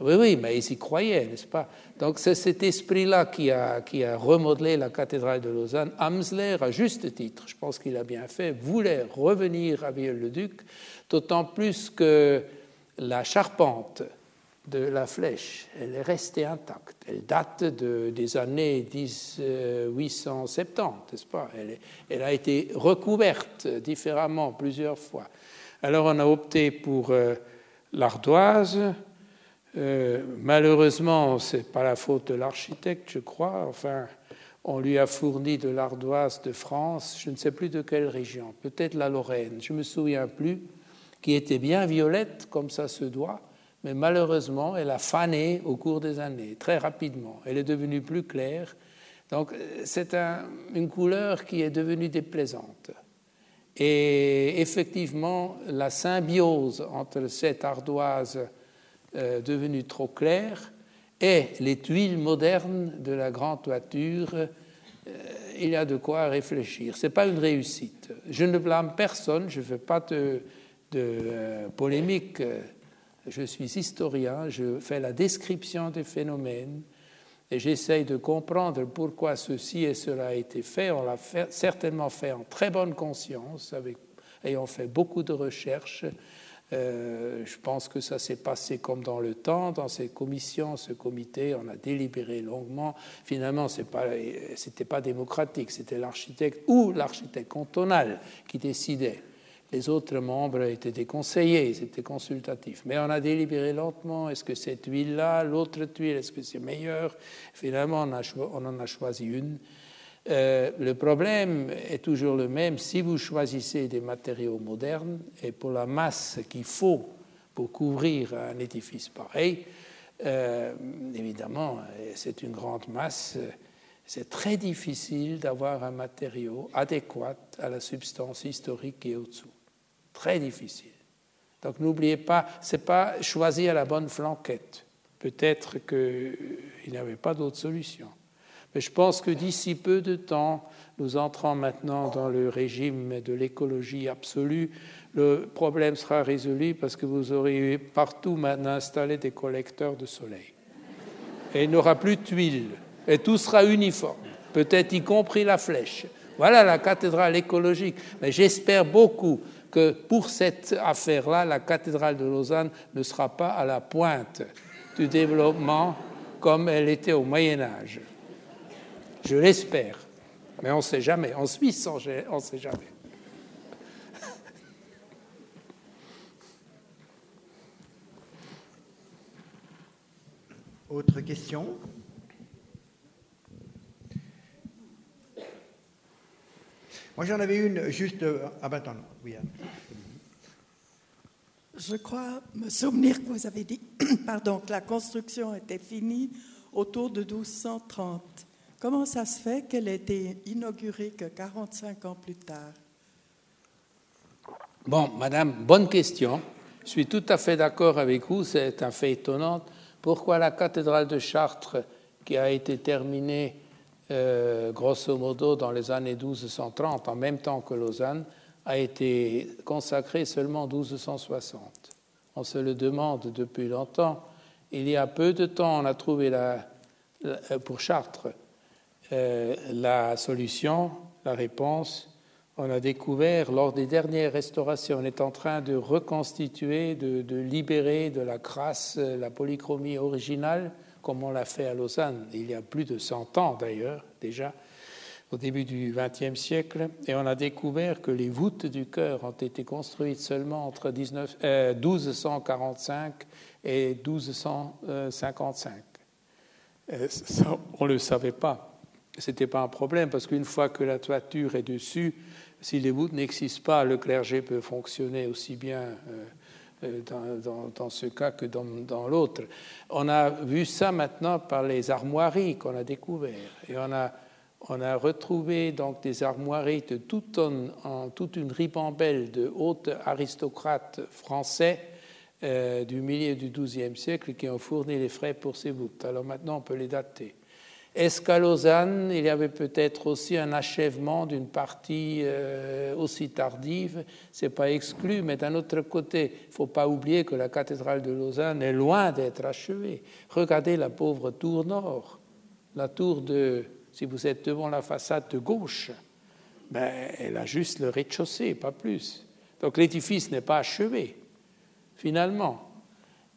Oui, oui, mais ils y croyaient, n'est-ce pas? Donc c'est cet esprit-là qui a, qui a remodelé la cathédrale de Lausanne. Amsler, à juste titre, je pense qu'il a bien fait, voulait revenir à Vieux-le-Duc, d'autant plus que la charpente de la flèche, elle est restée intacte. Elle date de, des années 1870, n'est-ce pas? Elle, a été recouverte différemment plusieurs fois. Alors on a opté pour euh, l'ardoise. Euh, malheureusement, ce n'est pas la faute de l'architecte, je crois. Enfin, on lui a fourni de l'ardoise de France, je ne sais plus de quelle région, peut-être la Lorraine, je ne me souviens plus, qui était bien violette, comme ça se doit, mais malheureusement, elle a fané au cours des années, très rapidement. Elle est devenue plus claire. Donc, euh, c'est une couleur qui est devenue déplaisante. Et effectivement, la symbiose entre cette ardoise euh, devenue trop claire et les tuiles modernes de la grande toiture, euh, il y a de quoi réfléchir. Ce n'est pas une réussite. Je ne blâme personne, je ne fais pas de, euh, polémique. Je suis historien, je fais la description des phénomènes et j'essaye de comprendre pourquoi ceci et cela a été fait. On l'a certainement fait en très bonne conscience, ayant fait beaucoup de recherches. Euh, je pense que ça s'est passé comme dans le temps, dans ces commissions, ce comité, on a délibéré longuement. Finalement, ce n'était pas démocratique, c'était l'architecte ou l'architecte cantonal qui décidait. Les autres membres étaient des conseillers, c'était consultatif. Mais on a délibéré lentement, est-ce que cette huile-là, l'autre tuile, est-ce que c'est meilleur? Finalement, on, en a choisi une. Euh, le problème est toujours le même. Si vous choisissez des matériaux modernes, et pour la masse qu'il faut pour couvrir un édifice pareil, euh, évidemment, c'est une grande masse, c'est très difficile d'avoir un matériau adéquat à la substance historique qui est au-dessous. Très difficile. Donc n'oubliez pas, ce n'est pas choisir la bonne flanquette. Peut-être qu'il n'y avait pas d'autre solution. Mais je pense que d'ici peu de temps, nous entrons maintenant dans le régime de l'écologie absolue, le problème sera résolu parce que vous aurez partout maintenant installé des collecteurs de soleil. Et il n'y aura plus de tuiles. Et tout sera uniforme, peut-être y compris la flèche. Voilà la cathédrale écologique. Mais j'espère beaucoup que pour cette affaire-là, la cathédrale de Lausanne ne sera pas à la pointe du développement comme elle était au Moyen Âge. Je l'espère. Mais on ne sait jamais. En Suisse, on ne sait jamais. Autre question? Moi, j'en avais une juste. Euh, ah, ben attends. Je crois me souvenir que vous avez dit *clears throat* pardon, que la construction était finie autour de 1230. Comment ça se fait qu'elle ait été inaugurée que 45 ans plus tard? Bon, madame, bonne question. Je suis tout à fait d'accord avec vous, c'est un fait étonnant. Pourquoi la cathédrale de Chartres, qui a été terminée euh, grosso modo dans les années 1230, en même temps que Lausanne, a été consacrée seulement en 1260 On se le demande depuis longtemps. Il y a peu de temps, on a trouvé la, pour Chartres euh, la solution, la réponse. On a découvert lors des dernières restaurations, on est en train de reconstituer, de, de libérer de la crasse la polychromie originale comme on l'a fait à Lausanne il y a plus de 100 ans d'ailleurs déjà, au début du XXe siècle, et on a découvert que les voûtes du chœur ont été construites seulement entre 19, 1245 euh, et 1255. Euh, on ne le savait pas. Ce n'était pas un problème, parce qu'une fois que la toiture est dessus, si les voûtes n'existent pas, le clergé peut fonctionner aussi bien. Euh, dans, ce cas que dans, l'autre. On a vu ça maintenant par les armoiries qu'on a découvertes. Et on a, on a retrouvé donc des armoiries de toute, une ribambelle de hautes aristocrates français euh, du milieu du XIIe siècle qui ont fourni les frais pour ces voûtes. Alors maintenant, on peut les dater. Est-ce qu'à Lausanne, il y avait peut-être aussi un achèvement d'une partie euh, aussi tardive? Ce n'est pas exclu, mais d'un autre côté, il ne faut pas oublier que la cathédrale de Lausanne est loin d'être achevée. Regardez la pauvre tour nord, la tour de, si vous êtes devant la façade de gauche, ben, elle a juste le rez-de-chaussée, pas plus. Donc l'édifice n'est pas achevé, finalement.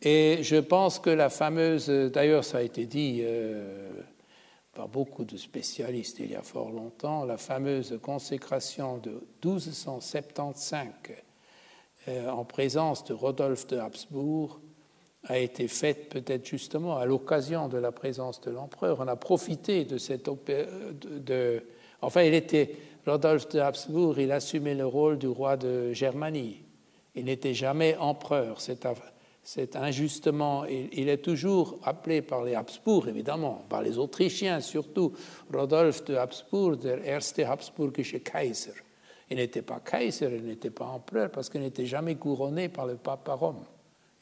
Et je pense que la fameuse, d'ailleurs ça a été dit, euh, par beaucoup de spécialistes il y a fort longtemps, la fameuse consécration de 1275 euh, en présence de Rodolphe de Habsbourg a été faite peut-être justement à l'occasion de la présence de l'empereur. On a profité de cette de, enfin il était Rodolphe de Habsbourg, il assumait le rôle du roi de Germanie. Il n'était jamais empereur. C'est injustement, il, est toujours appelé par les Habsbourg, évidemment, par les Autrichiens surtout, Rodolphe de Habsbourg, der erste Habsburgische Kaiser. Il n'était pas Kaiser, il n'était pas empereur parce qu'il n'était jamais couronné par le pape à Rome.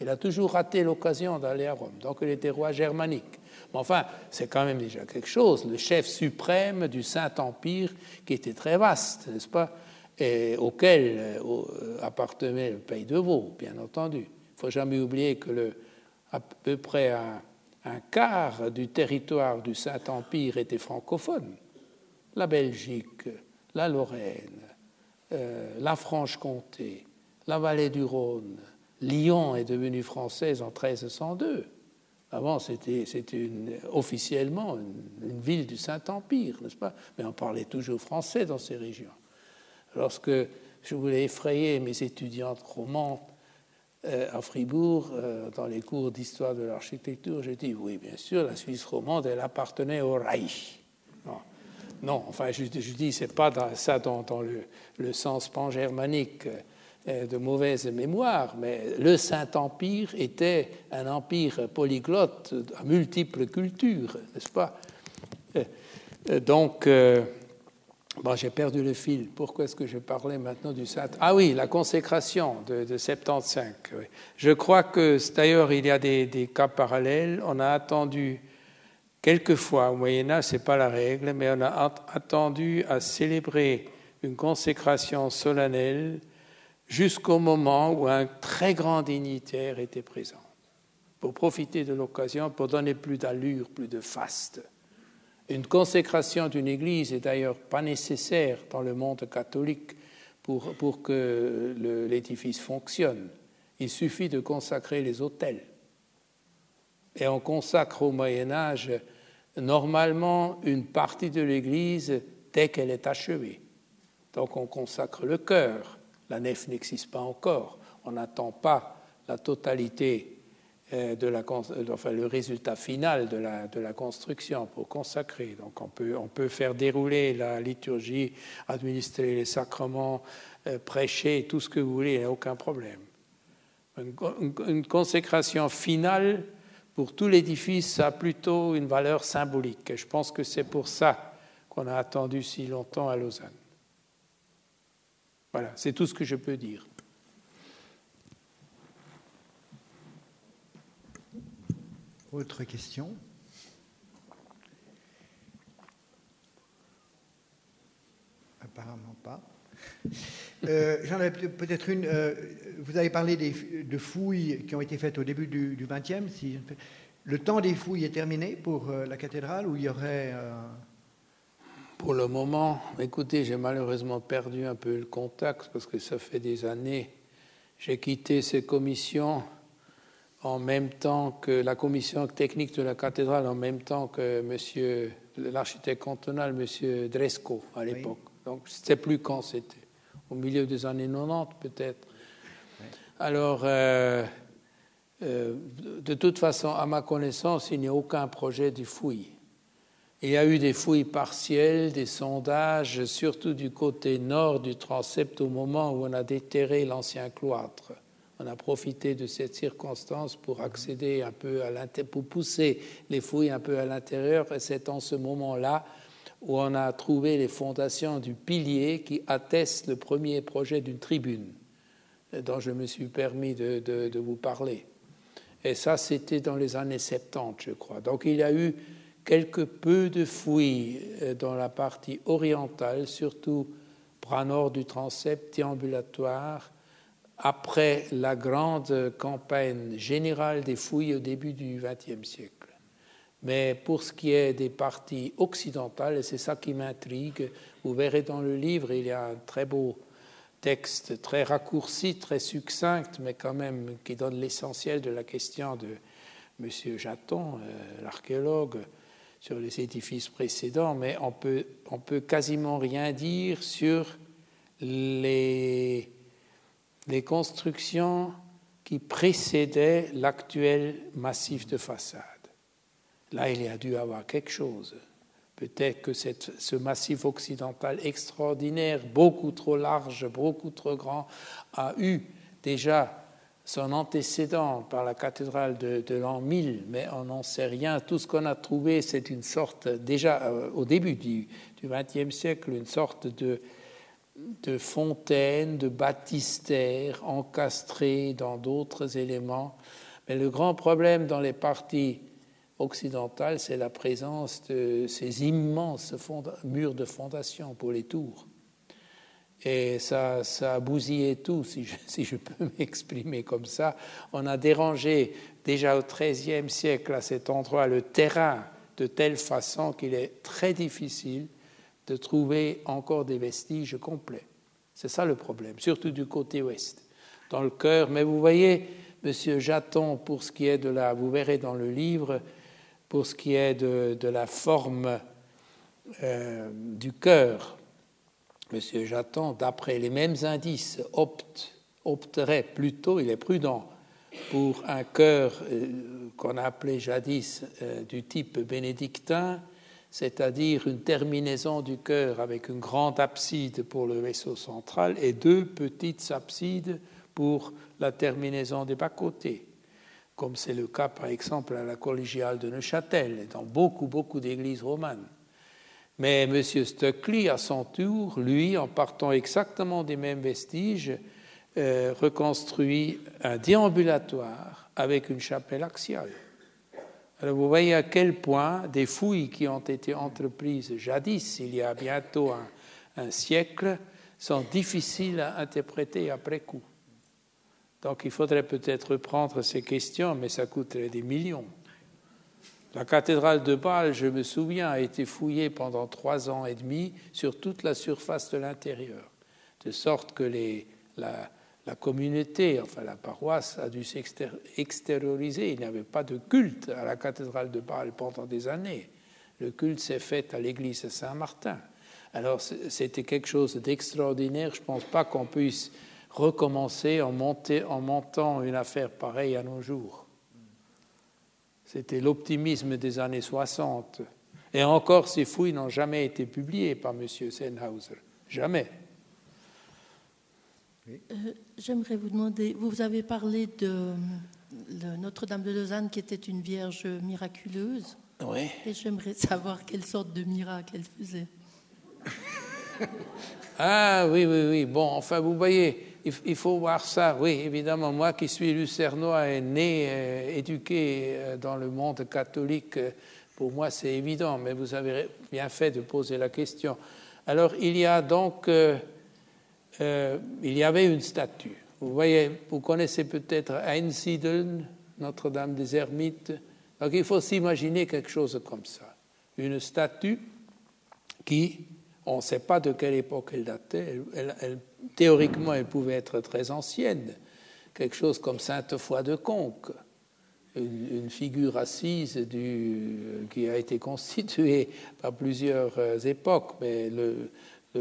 Il a toujours raté l'occasion d'aller à Rome, donc il était roi germanique. Mais enfin, c'est quand même déjà quelque chose, le chef suprême du Saint-Empire qui était très vaste, n'est-ce pas, et auquel euh, appartenait le pays de Vaud, bien entendu. Il ne faut jamais oublier que le, à peu près un, quart du territoire du Saint-Empire était francophone. La Belgique, la Lorraine, euh, la Franche-Comté, la vallée du Rhône. Lyon est devenue française en 1302. Avant, c'était officiellement une, ville du Saint-Empire, n'est-ce pas? Mais on parlait toujours français dans ces régions. Lorsque je voulais effrayer mes étudiantes romantes euh, à Fribourg, euh, dans les cours d'histoire de l'architecture, j'ai dit oui, bien sûr, la Suisse romande, elle appartenait au Reich. Non, enfin, je, je dis, c'est pas ça dans, le, sens pan-germanique de mauvaise mémoire, mais le Saint-Empire était un empire polyglotte à multiples cultures, n'est-ce pas? Donc, Bon, j'ai perdu le fil. Pourquoi est-ce que je parlais maintenant du Saint Ah oui, la consécration de, de 75. Je crois que d'ailleurs il y a des, cas parallèles. On a attendu Quelquefois, au Moyen Âge, ce n'est pas la règle, mais on a attendu à célébrer une consécration solennelle jusqu'au moment où un très grand dignitaire était présent, pour profiter de l'occasion, pour donner plus d'allure, plus de faste. Une consécration d'une église est d'ailleurs pas nécessaire dans le monde catholique pour, pour que l'édifice fonctionne. Il suffit de consacrer les autels. Et on consacre au Moyen Âge normalement une partie de l'église dès qu'elle est achevée. Donc on consacre le cœur. La nef n'existe pas encore. On n'attend pas la totalité euh, de la, enfin, le résultat final de la, de la, construction pour consacrer. Donc on peut, on peut faire dérouler la liturgie, administrer les sacrements, euh, prêcher, tout ce que vous voulez, il n'y a aucun problème. Une, une consécration finale pour tout l'édifice a plutôt une valeur symbolique. Et je pense que c'est pour ça qu'on a attendu si longtemps à Lausanne. Voilà, c'est tout ce que je peux dire. Autre question? Apparemment pas. Euh, j'en avais peut-être une. Euh, vous avez parlé des, de fouilles qui ont été faites au début du XXe. Si, le temps des fouilles est terminé pour euh, la cathédrale ou il y aurait. Pour le moment, écoutez, j'ai malheureusement perdu un peu le contact parce que ça fait des années. J'ai quitté ces commissions en même temps que la commission technique de la cathédrale, en même temps que monsieur l'architecte cantonal, M. Dresco, à l'époque. Donc, je ne sais plus quand c'était. Au milieu des années 90, peut-être. Alors, euh, euh, de toute façon, à ma connaissance, il n'y a aucun projet de fouille. Il y a eu des fouilles partielles, des sondages, surtout du côté nord du transept, au moment où on a déterré l'ancien cloître. On a profité de cette circonstance pour accéder un peu à l'intérieur, pour pousser les fouilles un peu à l'intérieur. Et c'est en ce moment-là où on a trouvé les fondations du pilier qui atteste le premier projet d'une tribune dont je me suis permis de, de vous parler. Et ça, c'était dans les années 70, je crois. Donc il y a eu quelque peu de fouilles euh, dans la partie orientale, surtout bras nord du transept, déambulatoire, après la grande campagne générale des fouilles au début du XXe siècle. Mais pour ce qui est des parties occidentales, et c'est ça qui m'intrigue, vous verrez dans le livre, il y a un très beau texte, très raccourci, très succinct, mais quand même qui donne l'essentiel de la question de M. Jaton, euh, l'archéologue, sur les édifices précédents, mais on peut, on peut quasiment rien dire sur les les constructions qui précédaient l'actuel massif de façade. Là, il y a dû avoir quelque chose. Peut-être que cette, ce massif occidental extraordinaire, beaucoup trop large, beaucoup trop grand, a eu déjà son antécédent par la cathédrale de, l'an 1000, mais on n'en sait rien. Tout ce qu'on a trouvé, c'est une sorte, déjà euh, au début du XXe siècle, une sorte de de fontaines, de baptistères encastrés dans d'autres éléments. Mais le grand problème dans les parties occidentales, c'est la présence de ces immenses murs de fondation pour les tours. Et ça, a bousillé tout, si je, *laughs* si je peux *laughs* m'exprimer comme ça. On a dérangé déjà au XIIIe siècle à cet endroit le terrain de telle façon qu'il est très difficile de trouver encore des vestiges complets. C'est ça le problème, surtout du côté ouest, dans le cœur. Mais vous voyez, Monsieur Jaton, pour ce qui est de la, vous verrez dans le livre, pour ce qui est de, la forme euh, du cœur, Monsieur Jaton, d'après les mêmes indices, opte, opterait plutôt, il est prudent, pour un cœur euh, qu'on a appelé jadis euh, du type bénédictin, c'est-à-dire une terminaison du chœur avec une grande abside pour le vaisseau central et deux petites absides pour la terminaison des bas-côtés, comme c'est le cas par exemple à la collégiale de Neuchâtel et dans beaucoup, beaucoup d'églises romanes. Mais M. Stöckli, à son tour, lui, en partant exactement des mêmes vestiges, euh, reconstruit un déambulatoire avec une chapelle axiale. Alors vous voyez à quel point des fouilles qui ont été entreprises jadis, il y a bientôt un, un siècle, sont difficiles à interpréter après coup. Donc il faudrait peut-être reprendre ces questions, mais ça coûterait des millions. La cathédrale de Bâle, je me souviens, a été fouillée pendant trois ans et demi sur toute la surface de l'intérieur, de sorte que la, communauté, enfin la paroisse, a dû s'extérioriser. Il n'y avait pas de culte à la cathédrale de Bâle pendant des années. Le culte s'est fait à l'église Saint-Martin. Alors c'était quelque chose d'extraordinaire. Je ne pense pas qu'on puisse recommencer en montant une affaire pareille à nos jours. C'était l'optimisme des années 60. Et encore, ces fouilles n'ont jamais été publiées par M. Sennhauser. Jamais. Euh, j'aimerais vous demander, vous avez parlé de Notre-Dame de Lausanne qui était une vierge miraculeuse. Oui. Et j'aimerais savoir quelle sorte de miracle elle faisait. ah oui, oui, oui. Bon, enfin, vous voyez, il, faut voir ça, oui, évidemment. Moi qui suis lucernois et né, euh, éduqué euh, dans le monde catholique, euh, pour moi c'est évident, mais vous avez bien fait de poser la question. Alors il y a donc, il y avait une statue. Vous voyez, vous connaissez peut-être Einsiedeln, Notre-Dame des Ermites. Donc il faut s'imaginer quelque chose comme ça. Une statue qui, on ne sait pas de quelle époque elle datait, elle théoriquement, elle pouvait être très ancienne, quelque chose comme Sainte Foy de Conques, une, figure assise du, qui a été constituée *laughs* par plusieurs euh, époques, mais le,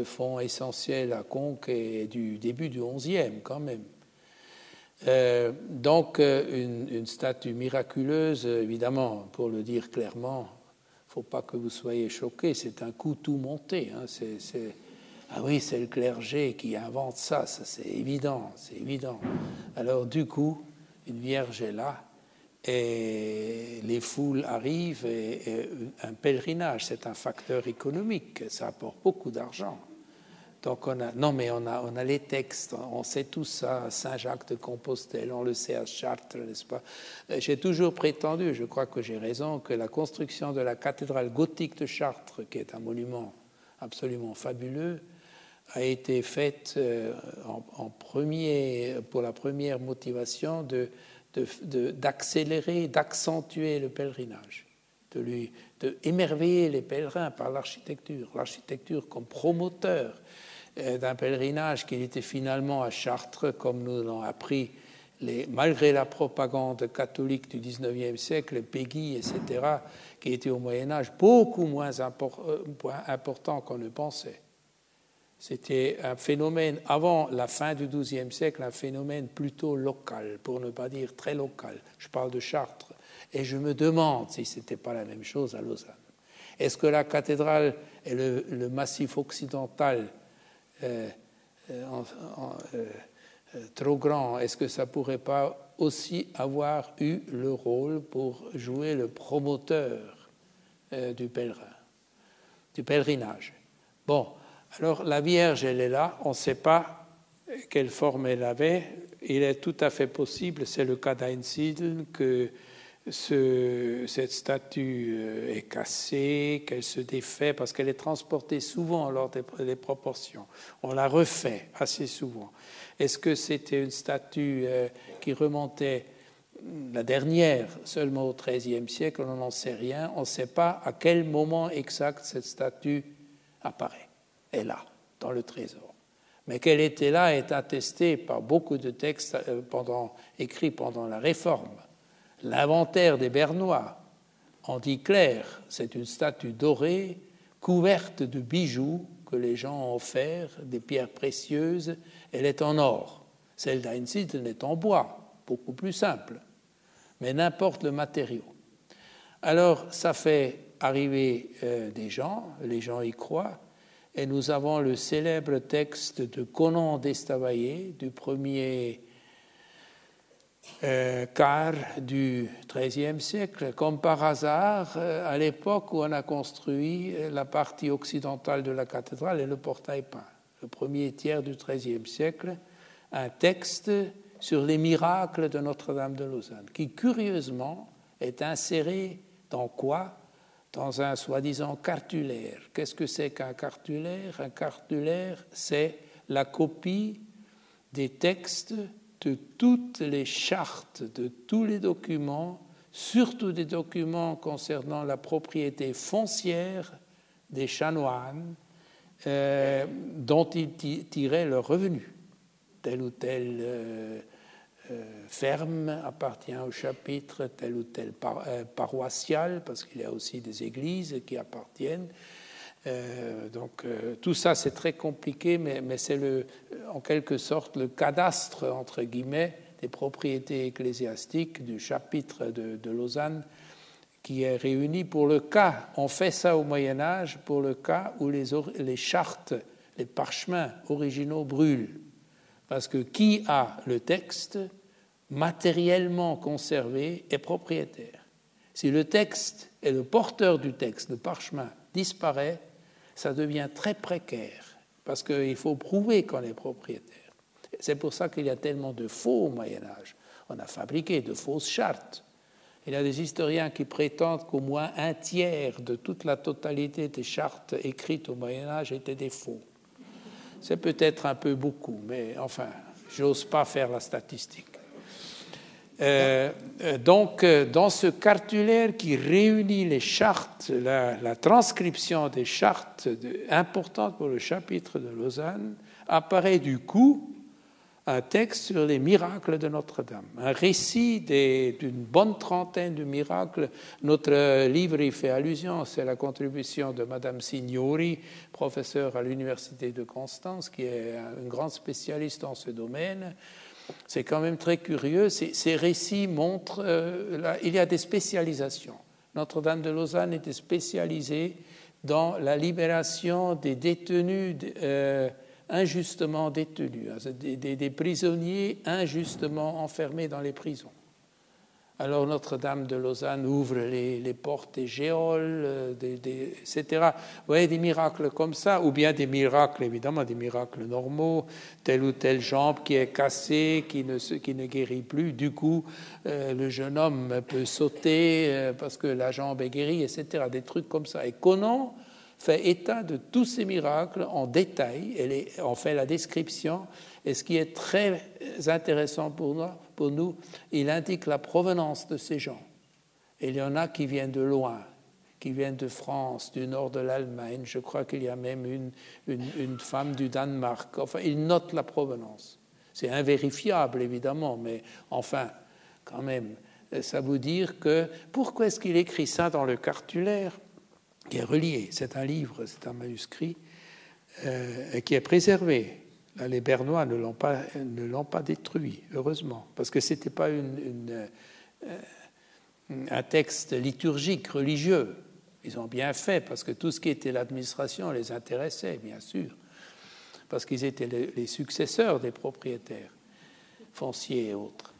fond essentiel à Conques est du début du XIe quand même. Euh, donc une, statue miraculeuse, évidemment, pour le dire clairement, il ne faut pas que vous soyez choqués, c'est un coup tout monté. Hein, ah oui, c'est le clergé qui invente ça, ça c'est évident, c'est évident. Alors du coup, une vierge est là et les foules arrivent et, un pèlerinage, c'est un facteur économique, ça apporte beaucoup d'argent. Donc on a, non mais on a, on a les textes, on sait tout ça, Saint-Jacques de Compostelle, on le sait à Chartres, n'est-ce pas? J'ai toujours prétendu, je crois que j'ai raison, que la construction de la cathédrale gothique de Chartres, qui est un monument absolument fabuleux, a été faite euh, en, premier, pour la première motivation de, d'accélérer, d'accentuer le pèlerinage, de, lui, de émerveiller les pèlerins par l'architecture, l'architecture comme promoteur euh, d'un pèlerinage qui était finalement à Chartres, comme nous l'ont appris, malgré la propagande catholique du XIXe siècle, Peggy, etc., qui était au Moyen Âge beaucoup moins euh, important qu'on ne pensait. C'était un phénomène, avant la fin du XIIe siècle, un phénomène plutôt local, pour ne pas dire très local. Je parle de Chartres. Et je me demande si ce n'était pas la même chose à Lausanne. Est-ce que la cathédrale et le, massif occidental euh, euh, euh, trop grand, est-ce que ça pourrait pas aussi avoir eu le rôle pour jouer le promoteur du pèlerin, du pèlerinage? Bon, alors la Vierge, elle est là, on ne sait pas quelle forme elle avait. Il est tout à fait possible, c'est le cas d'Einsiedel, que cette statue euh, est cassée, qu'elle se défait, parce qu'elle est transportée souvent lors des, proportions. On la refait assez souvent. Est-ce que c'était une statue euh, qui remontait la dernière seulement au XIIIe siècle On n'en sait rien. On ne sait pas à quel moment exact cette statue apparaît est là, dans le trésor. Mais qu'elle était là est attestée par beaucoup de textes euh, écrits pendant la Réforme. L'inventaire des Bernois en dit clair, c'est une statue dorée couverte de bijoux que les gens ont offert, des pierres précieuses. Elle est en or. Celle d'Einstein est en bois, beaucoup plus simple. Mais n'importe le matériau. Alors, ça fait arriver euh, des gens, les gens y croient, et nous avons le célèbre texte de Conan d'Estavayer du premier euh, quart du XIIIe siècle, comme par hasard, euh, à l'époque où on a construit la partie occidentale de la cathédrale et le portail peint, le premier tiers du XIIIe siècle, un texte sur les miracles de Notre-Dame de Lausanne, qui curieusement est inséré Dans quoi? Dans un soi-disant cartulaire. Qu'est-ce que c'est qu'un cartulaire? Un cartulaire, c'est la copie des textes de toutes les chartes, de tous les documents, surtout des documents concernant la propriété foncière des chanoines, euh, dont ils tiraient leurs revenus. Telle ou euh, euh, ferme appartient au chapitre, tel ou tel paroissial, parce qu'il y a aussi des églises qui appartiennent. donc tout ça c'est très compliqué, mais, mais c'est en quelque sorte le cadastre entre guillemets des propriétés ecclésiastiques du chapitre de, Lausanne qui est réuni pour le cas, on fait ça au Moyen Âge, pour le cas où les chartes, les parchemins originaux brûlent. Parce que qui a le texte matériellement conservé est propriétaire. Si le texte et le porteur du texte, le parchemin, disparaît, ça devient très précaire, parce qu'il faut prouver qu'on est propriétaire. C'est pour ça qu'il y a tellement de faux au Moyen Âge. On a fabriqué de fausses chartes il y a des historiens qui prétendent qu'au moins un tiers de toute la totalité des chartes écrites au Moyen Âge étaient des faux. C'est peut-être un peu beaucoup, mais enfin, j'ose pas faire la statistique. Euh, euh, donc, euh, dans ce cartulaire qui réunit les chartes, la, transcription des chartes importantes pour le chapitre de Lausanne, apparaît du coup un texte sur les miracles de Notre-Dame, un récit d'une bonne trentaine de miracles. Notre livre y fait allusion, c'est la contribution de Madame Signori, professeure à l'Université de Constance, qui est une grande spécialiste en ce domaine. C'est quand même très curieux. Ces, récits montrent, euh, il y a des spécialisations. Notre-Dame de Lausanne était spécialisée dans la libération des détenus. Euh, injustement détenus, hein, des, prisonniers injustement enfermés dans les prisons. Alors Notre-Dame de Lausanne ouvre les, portes des géoles, euh, etc. Vous voyez des miracles comme ça, ou bien des miracles, évidemment, des miracles normaux, telle ou telle jambe qui est cassée, qui ne, qui ne guérit plus. Du coup, euh, le jeune homme peut sauter euh, parce que la jambe est guérie, etc. Des trucs comme ça. Et Conan fait état de tous ces miracles en détail, elle en fait la description, et ce qui est très intéressant pour nous, il indique la provenance de ces gens. il y en a qui viennent de loin, qui viennent de France, du nord de l'Allemagne, je crois qu'il y a même une, une, femme du Danemark, enfin, il note la provenance. C'est invérifiable, évidemment, mais enfin, quand même, ça veut dire que pourquoi est-ce qu'il écrit ça dans le cartulaire? Qui est relié. C'est un livre, c'est un manuscrit euh, qui est préservé. les Bernois ne l'ont pas, ne l'ont pas détruit, heureusement, parce que ce n'était pas euh, un texte liturgique, religieux. Ils ont bien fait, parce que tout ce qui était l'administration les intéressait, bien sûr, parce qu'ils étaient les successeurs des propriétaires fonciers et autres.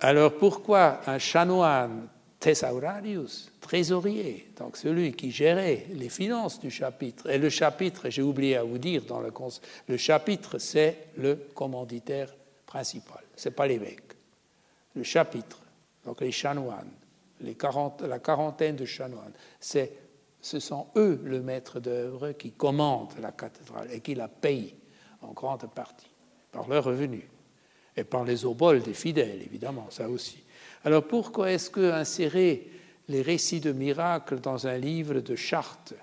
Alors pourquoi un chanoine thesaurarius, trésorier, donc celui qui gérait les finances du chapitre. Et le chapitre, j'ai oublié à vous dire, dans le, le chapitre, c'est le commanditaire principal, ce n'est pas l'évêque. Le chapitre, donc les chanoines, les la quarantaine de chanoines, ce sont eux le maître d'œuvre qui commande la cathédrale et qui la paye en grande partie par leurs revenus et par les oboles des fidèles, évidemment, ça aussi. Alors pourquoi est-ce que insérer les récits de miracles dans un livre de chartes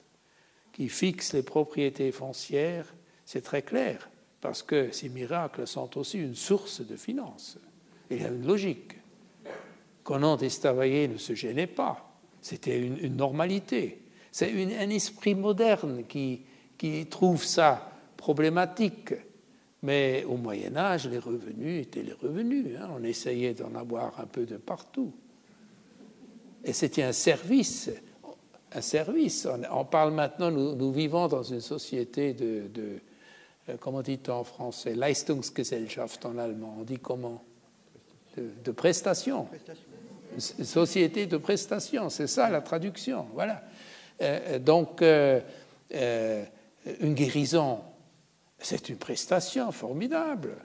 qui fixe les propriétés foncières C'est très clair, parce que ces miracles sont aussi une source de finances. Il y a une logique. Conan d'Estavayer ne se gênait pas, c'était une, normalité. C'est un esprit moderne qui, qui trouve ça problématique. Mais au Moyen Âge, les revenus étaient les revenus. Hein. On essayait d'en avoir un peu de partout. Et c'était un service. Un service. On, parle maintenant, nous, vivons dans une société de, euh, comment dit-on en français, Leistungsgesellschaft en allemand. On dit comment? De, prestations. Une société de prestations, c'est ça la traduction. Voilà. Euh, donc, euh, une guérison c'est une prestation formidable.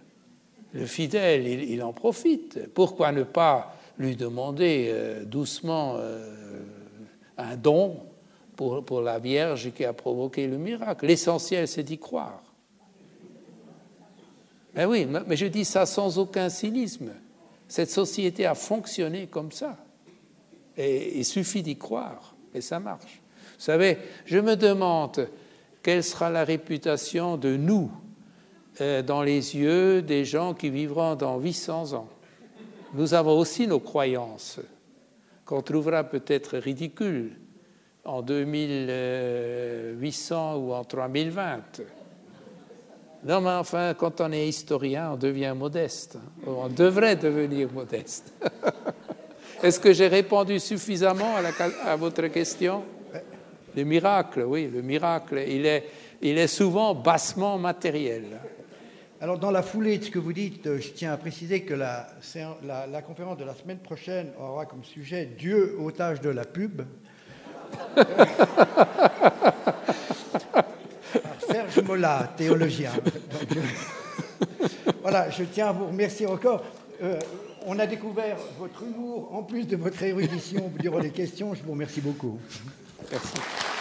Le fidèle, il, en profite. Pourquoi ne pas lui demander euh, doucement, euh, un don pour, la Vierge qui a provoqué le miracle? L'essentiel, c'est d'y croire. Mais oui, mais je dis ça sans aucun cynisme. Cette société a fonctionné comme ça. Il suffit d'y croire, et ça marche. Vous savez, je me demande quelle sera la réputation de nous euh, dans les yeux des gens qui vivront dans 800 ans? Nous avons aussi nos croyances, qu'on trouvera peut-être ridicules en 2800 ou en 3020. Non, mais enfin, quand on est historien, on devient modeste. On devrait devenir modeste. *laughs* Est-ce que j'ai répondu suffisamment à, votre question? Le miracle, oui, le miracle, il est, il est souvent bassement matériel. Alors, dans la foulée de ce que vous dites, euh, je tiens à préciser que la, la conférence de la semaine prochaine aura comme sujet Dieu otage de la pub. *laughs* Serge Mola, théologien. voilà, je tiens à vous remercier encore. Euh, on a découvert votre humour en plus de votre érudition durant les questions. Je vous remercie beaucoup. Obrigado.